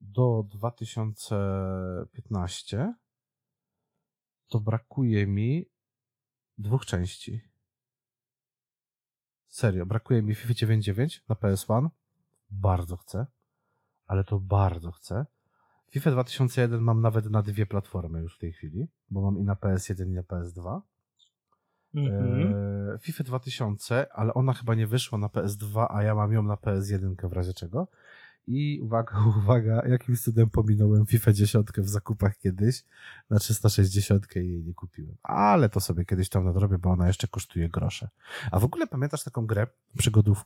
Speaker 1: do 2015 to brakuje mi dwóch części. Serio, brakuje mi FIFA 9.9 na PS1. Bardzo chcę, ale to bardzo chcę. FIFA 2001 mam nawet na dwie platformy już w tej chwili, bo mam i na PS1 i na PS2. Mhm. E, FIFA 2000, ale ona chyba nie wyszła na PS2, a ja mam ją na PS1 w razie czego. I uwaga, uwaga, jakimś cudem pominąłem FIFA 10 w zakupach kiedyś na 360 i jej nie kupiłem. Ale to sobie kiedyś tam nadrobię, bo ona jeszcze kosztuje grosze. A w ogóle pamiętasz taką grę przygodów?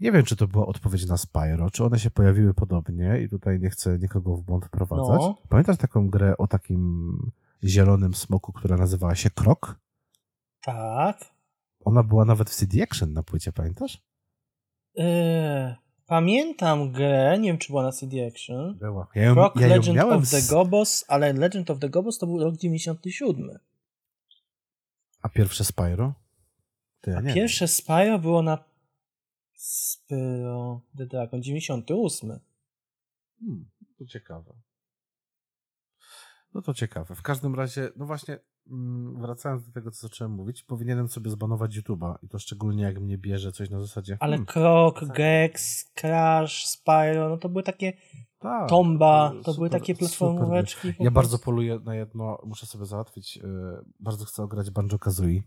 Speaker 1: Nie wiem, czy to była odpowiedź na Spyro, czy one się pojawiły podobnie i tutaj nie chcę nikogo w błąd wprowadzać. No. Pamiętasz taką grę o takim zielonym smoku, która nazywała się Krok?
Speaker 2: Tak.
Speaker 1: Ona była nawet w CD Action na płycie, pamiętasz?
Speaker 2: Yy, pamiętam grę, nie wiem czy była na CD Action.
Speaker 1: Była.
Speaker 2: Ja ją, Rock ja ją Legend of z... the Gobos, ale Legend of the Gobos to był rok 97.
Speaker 1: A pierwsze Spyro?
Speaker 2: To ja A pierwsze wiem. Spyro było na Spyro the Dragon 98.
Speaker 1: Hmm, to ciekawe. No to ciekawe. W każdym razie, no właśnie, wracając do tego, co zacząłem mówić, powinienem sobie zbanować YouTube'a i to szczególnie jak mnie bierze coś na zasadzie.
Speaker 2: Ale
Speaker 1: hmm,
Speaker 2: Krok, Gex, Crash, Spyro, no to były takie
Speaker 1: tak,
Speaker 2: Tomba, to
Speaker 1: super,
Speaker 2: były takie platformóweczki.
Speaker 1: Ja bardzo poluję na jedno, muszę sobie załatwić, yy, bardzo chcę ograć Banjo Kazooie.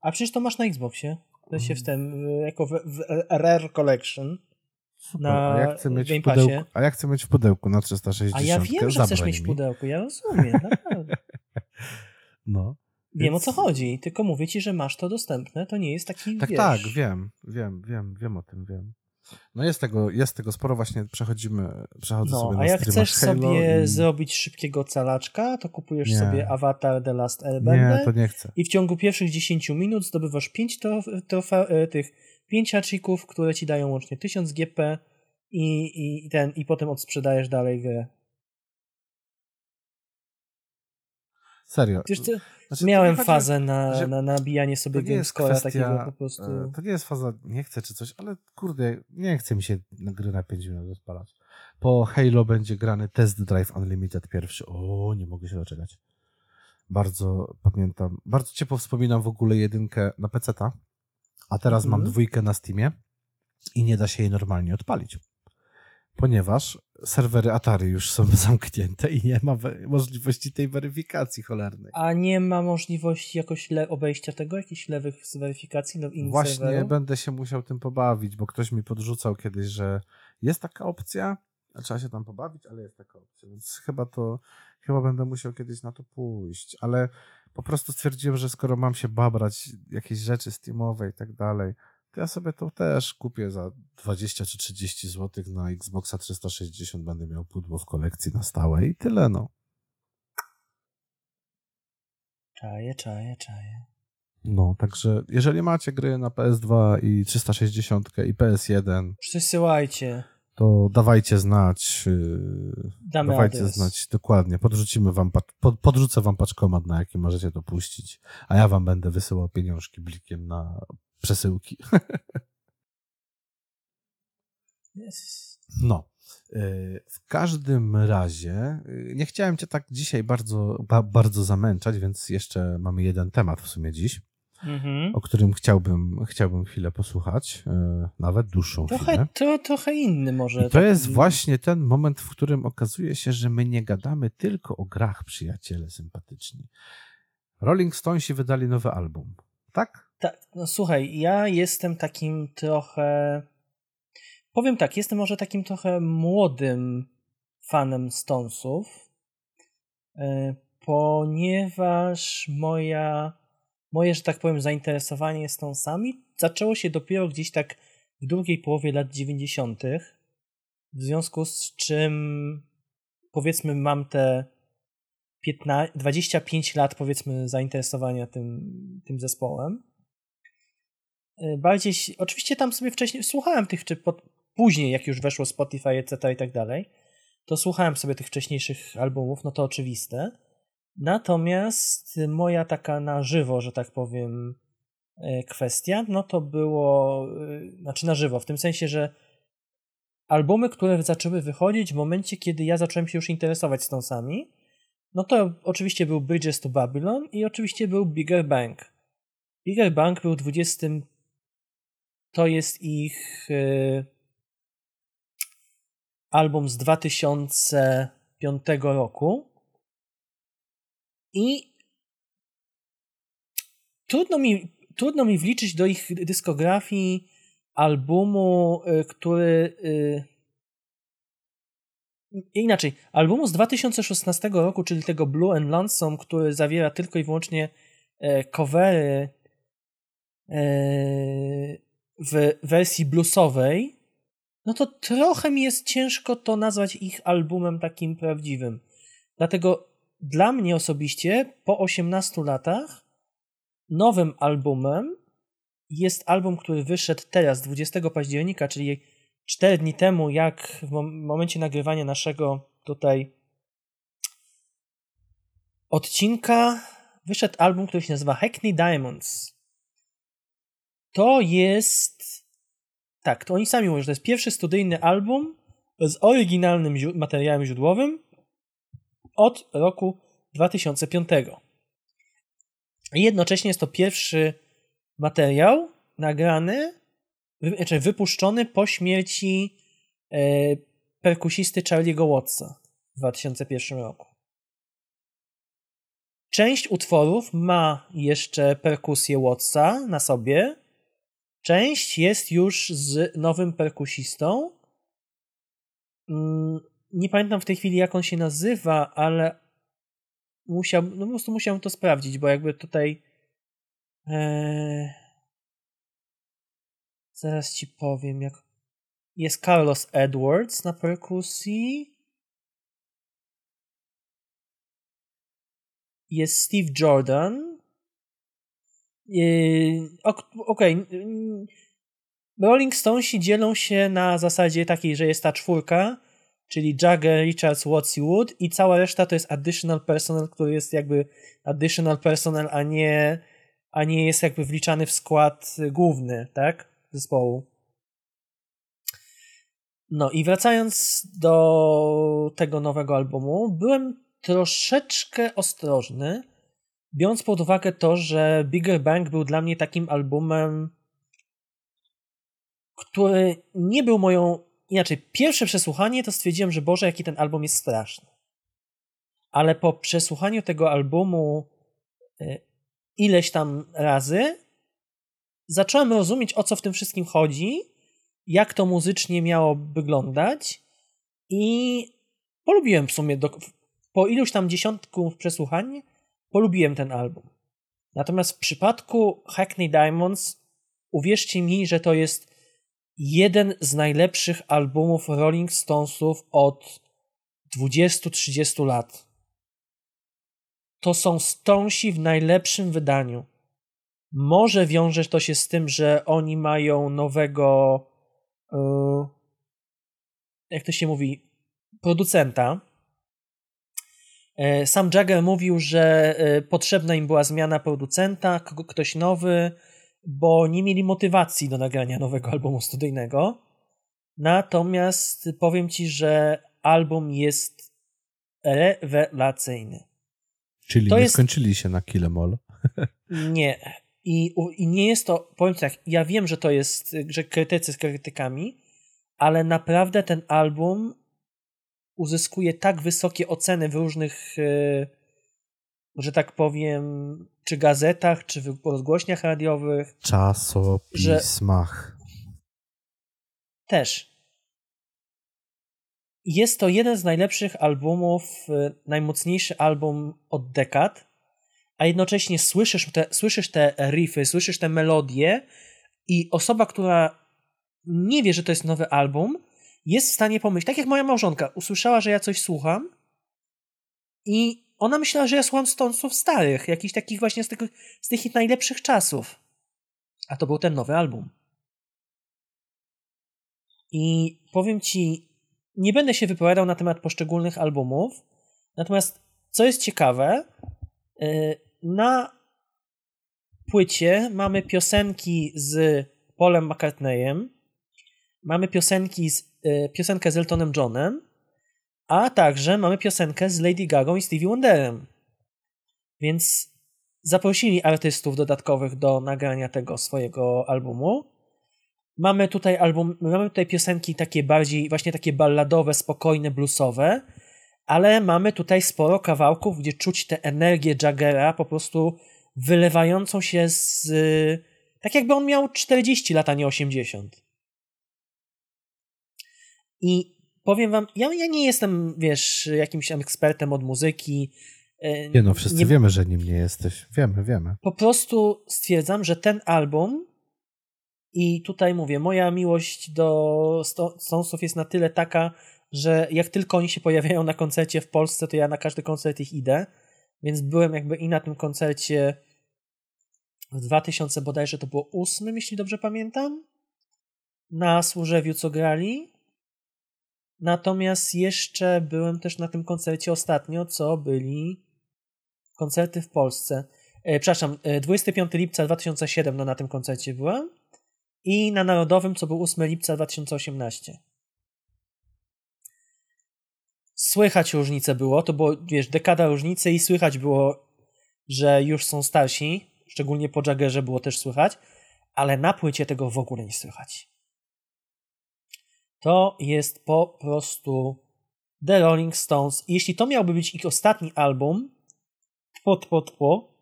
Speaker 2: A przecież to masz na Xboxie. To się
Speaker 1: Mhm.
Speaker 2: w tym, y, jako w, w Rare Collection.
Speaker 1: Super,
Speaker 2: Na
Speaker 1: a ja chcę mieć w pudełku, a ja chcę mieć w pudełku na 360.
Speaker 2: A ja wiem, że chcesz
Speaker 1: zabrań
Speaker 2: mieć w pudełku, ja rozumiem, naprawdę.
Speaker 1: No.
Speaker 2: Wiem o co chodzi, tylko mówię ci, że masz to dostępne, to nie jest taki,
Speaker 1: Tak,
Speaker 2: wiesz...
Speaker 1: tak, wiem, wiem, wiem, wiem o tym, wiem. No jest tego, jest tego sporo, właśnie przechodzimy, przechodzę
Speaker 2: No,
Speaker 1: sobie
Speaker 2: a
Speaker 1: na
Speaker 2: jak chcesz
Speaker 1: Halo
Speaker 2: sobie
Speaker 1: i...
Speaker 2: zrobić szybkiego calaczka, to kupujesz
Speaker 1: Nie.
Speaker 2: sobie Avatar The Last Airbender
Speaker 1: Nie, to nie chcę.
Speaker 2: i w ciągu pierwszych 10 minut zdobywasz 5 trof, trofa, e, tych 5 haczyków, które ci dają łącznie 1000 GP i, i, ten, i potem odsprzedajesz dalej grę.
Speaker 1: Serio.
Speaker 2: Wiesz co,
Speaker 1: Znaczy,
Speaker 2: miałem
Speaker 1: chodzi-
Speaker 2: fazę na,
Speaker 1: że-
Speaker 2: na nabijanie sobie
Speaker 1: kwestia,
Speaker 2: takiego po prostu.
Speaker 1: e, To nie jest faza, nie chcę czy coś, ale kurde, nie chce mi się gry na 5 minut rozpalać. Po Halo będzie grany Test Drive Unlimited pierwszy. O, nie mogę się doczekać. Bardzo pamiętam, bardzo ciepło wspominam w ogóle jedynkę na PC-ta, a teraz mam
Speaker 2: Mhm.
Speaker 1: dwójkę na Steamie i nie da się jej normalnie odpalić. Ponieważ serwery Atari już są zamknięte i nie ma możliwości tej weryfikacji cholernej.
Speaker 2: A nie ma możliwości jakoś obejścia tego, jakichś lewych z weryfikacji no, innych
Speaker 1: Właśnie będę się musiał tym pobawić, bo ktoś mi podrzucał kiedyś, że jest taka opcja, a trzeba się tam pobawić, ale jest taka opcja, więc chyba to, chyba będę musiał kiedyś na to pójść, ale po prostu stwierdziłem, że skoro mam się babrać jakieś rzeczy Steamowe i tak dalej, ja sobie to też kupię za 20 czy 30 zł na Xboxa 360, będę miał pudło w kolekcji na stałe i tyle no.
Speaker 2: Czaję, czaję, czaję.
Speaker 1: No, także jeżeli macie gry na PS2 i 360 i PS1,
Speaker 2: Przesyłajcie.
Speaker 1: to dawajcie znać. Yy,
Speaker 2: Damy
Speaker 1: dawajcie
Speaker 2: adres.
Speaker 1: znać dokładnie. Podrzucimy wam, pod, podrzucę wam paczkomat, na jaki możecie to puścić, a ja wam będę wysyłał pieniążki blikiem na przesyłki. No. Yy, W każdym razie yy, nie chciałem cię tak dzisiaj bardzo, ba, bardzo zamęczać, więc jeszcze mamy jeden temat w sumie dziś,
Speaker 2: Mhm.
Speaker 1: o którym chciałbym, chciałbym chwilę posłuchać, yy, nawet dłuższą chwilę.
Speaker 2: Trochę, to, trochę inny może.
Speaker 1: I to jest właśnie ten moment, w którym okazuje się, że my nie gadamy tylko o grach, przyjaciele sympatyczni. Rolling Stonesi wydali nowy album, tak?
Speaker 2: Tak, no słuchaj, ja jestem takim trochę. Powiem tak, jestem może takim trochę młodym fanem Stonesów, e, ponieważ moja, moje, że tak powiem, zainteresowanie Stonesami zaczęło się dopiero gdzieś tak w drugiej połowie lat 90., w związku z czym powiedzmy mam te 15, 25 lat powiedzmy zainteresowania tym, tym zespołem. Y, Bardziej, oczywiście tam sobie wcześniej słuchałem tych, czy pod, później jak już weszło Spotify, etc. i tak dalej, to słuchałem sobie tych wcześniejszych albumów, no to oczywiste. Natomiast moja taka na żywo, że tak powiem, y, kwestia, no to było, y, znaczy na żywo, w tym sensie, że albumy, które zaczęły wychodzić w momencie, kiedy ja zacząłem się już interesować Stonesami, no to oczywiście był Bridges to Babylon i oczywiście był Bigger Bang. Bigger Bang był 20. To jest ich y, album z 2005 roku. I trudno mi, trudno mi wliczyć do ich dyskografii albumu, y, który. y, Inaczej, albumu z 2016 roku, czyli tego Blue and Lonesome, który zawiera tylko i wyłącznie e, covery e, w wersji bluesowej, no to trochę mi jest ciężko to nazwać ich albumem takim prawdziwym. Dlatego dla mnie osobiście po 18 latach nowym albumem jest album, który wyszedł teraz, 20 października, czyli 4 dni temu, jak w mom- momencie nagrywania naszego tutaj odcinka, wyszedł album, który się nazywa Hackney Diamonds. To jest. Tak, to oni sami mówią, że to jest pierwszy studyjny album z oryginalnym materiałem źródłowym od roku 2005. Jednocześnie jest to pierwszy materiał nagrany, znaczy wypuszczony po śmierci e, perkusisty Charlie'ego Wattsa w 2001 roku. Część utworów ma jeszcze perkusję Wattsa na sobie, część jest już z nowym perkusistą. Mm, nie pamiętam w tej chwili, jak on się nazywa, ale musiał, no po prostu musiałem to sprawdzić, bo jakby tutaj. Ee, zaraz ci powiem, jak. Jest Carlos Edwards na perkusji. Jest Steve Jordan. Yy, Okej. Okay. Rolling Stonesi dzielą się na zasadzie takiej, że jest ta czwórka, czyli Jagger, Richards, Watts i Wood i cała reszta to jest additional personnel, który jest jakby additional personnel, a nie, a nie jest jakby wliczany w skład główny, tak, zespołu. No i wracając do tego nowego albumu, byłem troszeczkę ostrożny, biorąc pod uwagę to, że Bigger Bang był dla mnie takim albumem, który nie był moją inaczej, pierwsze przesłuchanie to stwierdziłem, że Boże, jaki ten album jest straszny. Ale po przesłuchaniu tego albumu y, ileś tam razy zacząłem rozumieć, o co w tym wszystkim chodzi, jak to muzycznie miało wyglądać i polubiłem w sumie, do, po iluś tam dziesiątku przesłuchań, polubiłem ten album. Natomiast w przypadku Hackney Diamonds, uwierzcie mi, że to jest jeden z najlepszych albumów Rolling Stonesów od 20-30 lat. To są Stonesi w najlepszym wydaniu. Może wiąże to się z tym, że oni mają nowego, yy, jak to się mówi, producenta. E, sam Jagger mówił, że e, potrzebna im była zmiana producenta, ktoś nowy, bo nie mieli motywacji do nagrania nowego albumu studyjnego. Natomiast powiem ci, że album jest rewelacyjny.
Speaker 1: Czyli to nie jest... skończyli się na Killemall.
Speaker 2: nie. I, I nie jest to, powiem tak, ja wiem, że to jest, że krytycy z krytykami, ale naprawdę ten album uzyskuje tak wysokie oceny w różnych yy, że tak powiem, czy gazetach, czy w rozgłośniach radiowych.
Speaker 1: Czasopismach.
Speaker 2: Też. Jest to jeden z najlepszych albumów, y, najmocniejszy album od dekad, a jednocześnie słyszysz te, słyszysz te riffy, słyszysz te melodie i osoba, która nie wie, że to jest nowy album, jest w stanie pomyśleć, tak jak moja małżonka, usłyszała, że ja coś słucham i ona myślała, że ja słucham Stonesów starych, jakichś takich właśnie z tych, z tych najlepszych czasów. A to był ten nowy album. I powiem ci, nie będę się wypowiadał na temat poszczególnych albumów, natomiast co jest ciekawe, y, na płycie mamy piosenki z Polem McCartneyem, mamy piosenki z, y, piosenkę z Eltonem Johnem, a także mamy piosenkę z Lady Gaga i Stevie Wonderem. Więc zaprosili artystów dodatkowych do nagrania tego swojego albumu. Mamy tutaj album, mamy tutaj piosenki takie bardziej, właśnie takie balladowe, spokojne, bluesowe, ale mamy tutaj sporo kawałków, gdzie czuć tę energię Jaggera po prostu wylewającą się z. Tak jakby on miał 40 lat, a nie 80. I powiem wam, ja, ja nie jestem, wiesz, jakimś ekspertem od muzyki.
Speaker 1: E, nie no, wszyscy nie... wiemy, że nim nie jesteś. Wiemy, wiemy.
Speaker 2: Po prostu stwierdzam, że ten album i tutaj mówię, moja miłość do Stonesów jest na tyle taka, że jak tylko oni się pojawiają na koncercie w Polsce, to ja na każdy koncert ich idę. Więc byłem jakby i na tym koncercie w 2000 bodajże to było ósmym, jeśli dobrze pamiętam. Na Służewiu, co grali. Natomiast jeszcze byłem też na tym koncercie ostatnio, co byli koncerty w Polsce. E, przepraszam, 25 e, lipca 2007 no, na tym koncercie byłem i na Narodowym, co był 8 lipca 2018. słychać różnicę było, to było, wiesz, dekada różnicy i słychać było, że już są starsi, szczególnie po Jaggerze było też słychać, ale na płycie tego w ogóle nie słychać. To jest po prostu The Rolling Stones. Jeśli to miałby być ich ostatni album, tło, tło, tło,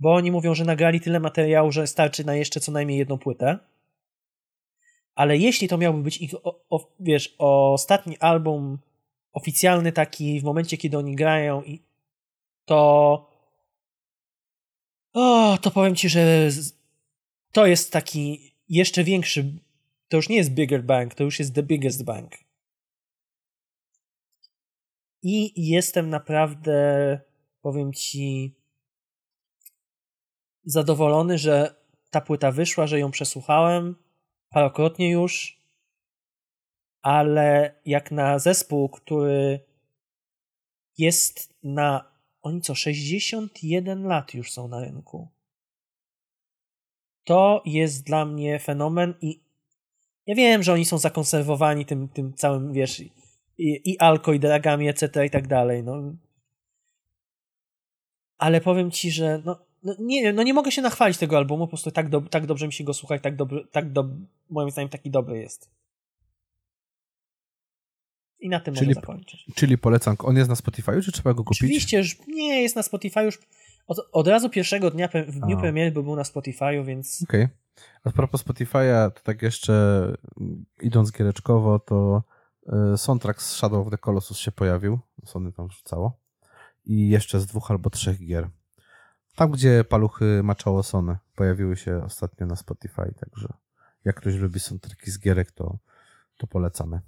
Speaker 2: bo oni mówią, że nagrali tyle materiału, że starczy na jeszcze co najmniej jedną płytę, ale jeśli to miałby być ich, o, o, wiesz, ostatni album oficjalny taki w momencie, kiedy oni grają i to o, to powiem ci, że to jest taki jeszcze większy to już nie jest bigger bank, to już jest the biggest bank. I jestem naprawdę, powiem ci, zadowolony, że ta płyta wyszła, że ją przesłuchałem parokrotnie już, ale jak na zespół, który jest na. Oni co, 61 lat już są na rynku. To jest dla mnie fenomen i ja wiem, że oni są zakonserwowani tym, tym całym, wiesz, i, i alko, i dragami, etc. i tak dalej, no. Ale powiem ci, że no, no, nie, no nie mogę się nachwalić tego albumu, po prostu tak, do, tak dobrze mi się go słucha tak, dobry, tak do, moim zdaniem taki dobry jest. I na tym czyli, mogę zakończyć.
Speaker 1: Czyli polecam. On jest na Spotify, czy trzeba go kupić?
Speaker 2: Oczywiście, już nie jest na Spotify już od, od razu pierwszego dnia w dniu A. premiery był na Spotify, więc.
Speaker 1: Okej. Okay. A propos Spotify'a, to tak jeszcze idąc giereczkowo, to e, soundtrack z Shadow of the Colossus się pojawił. Sony tam wrzucało. I jeszcze z dwóch albo trzech gier. Tam, gdzie paluchy maczało Sony, pojawiły się ostatnio na Spotify, także jak ktoś lubi soundtracki z gierek, to, to polecamy.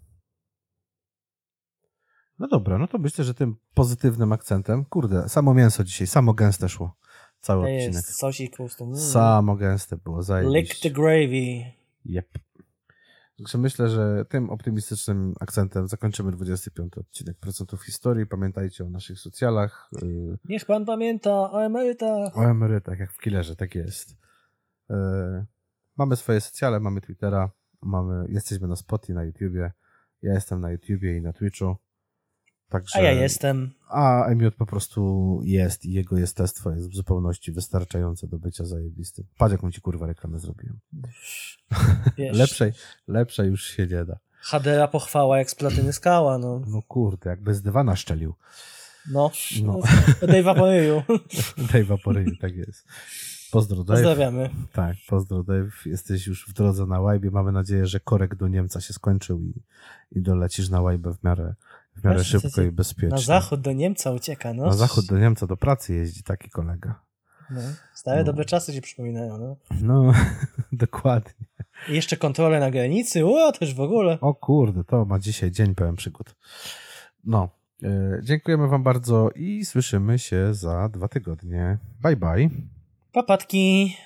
Speaker 1: No dobra, no to myślę, że tym pozytywnym akcentem, kurde, samo mięso dzisiaj, samo gęste szło. Cały to odcinek.
Speaker 2: Jest sosik. Mm.
Speaker 1: Samo gęste było, zajebiście.
Speaker 2: Lick the gravy.
Speaker 1: Yep. Także myślę, że tym optymistycznym akcentem zakończymy 25 odcinek Procentów Historii. Pamiętajcie o naszych socjalach.
Speaker 2: Y, Niech pan pamięta o emerytach.
Speaker 1: O emerytach, jak w killerze, tak jest. Y, mamy swoje socjale, mamy Twittera, mamy, jesteśmy na Spotify, na YouTubie. Ja jestem na YouTubie i na Twitchu.
Speaker 2: Także, a ja jestem.
Speaker 1: A Emiot po prostu jest i jego jestestwo jest w zupełności wystarczające do bycia zajebistym. Patrz, jaką ci kurwa reklamę zrobiłem. lepszej, lepszej już się nie da.
Speaker 2: Hadera pochwała jak z platyny skała, no.
Speaker 1: No kurde, jakby z dywana szczelił.
Speaker 2: No, no. Dave'a Poryju.
Speaker 1: Dave'a Poryju, tak jest. Pozdro Dave.
Speaker 2: Pozdrawiamy.
Speaker 1: Tak, pozdro Dave. Jesteś już w drodze na łajbie. Mamy nadzieję, że korek do Niemca się skończył i, i dolecisz na łajbę w miarę w miarę Właśnie, szybko i bezpiecznie. Na
Speaker 2: zachód do Niemca ucieka, no.
Speaker 1: Na zachód do Niemca do pracy jeździ taki kolega.
Speaker 2: No, stare no. dobre czasy się przypominają, no.
Speaker 1: No, dokładnie.
Speaker 2: I jeszcze kontrolę na granicy, o, też w ogóle.
Speaker 1: O kurde, to ma dzisiaj dzień pełen przygód. No, e, dziękujemy wam bardzo i słyszymy się za dwa tygodnie. Bye, bye.
Speaker 2: Papatki.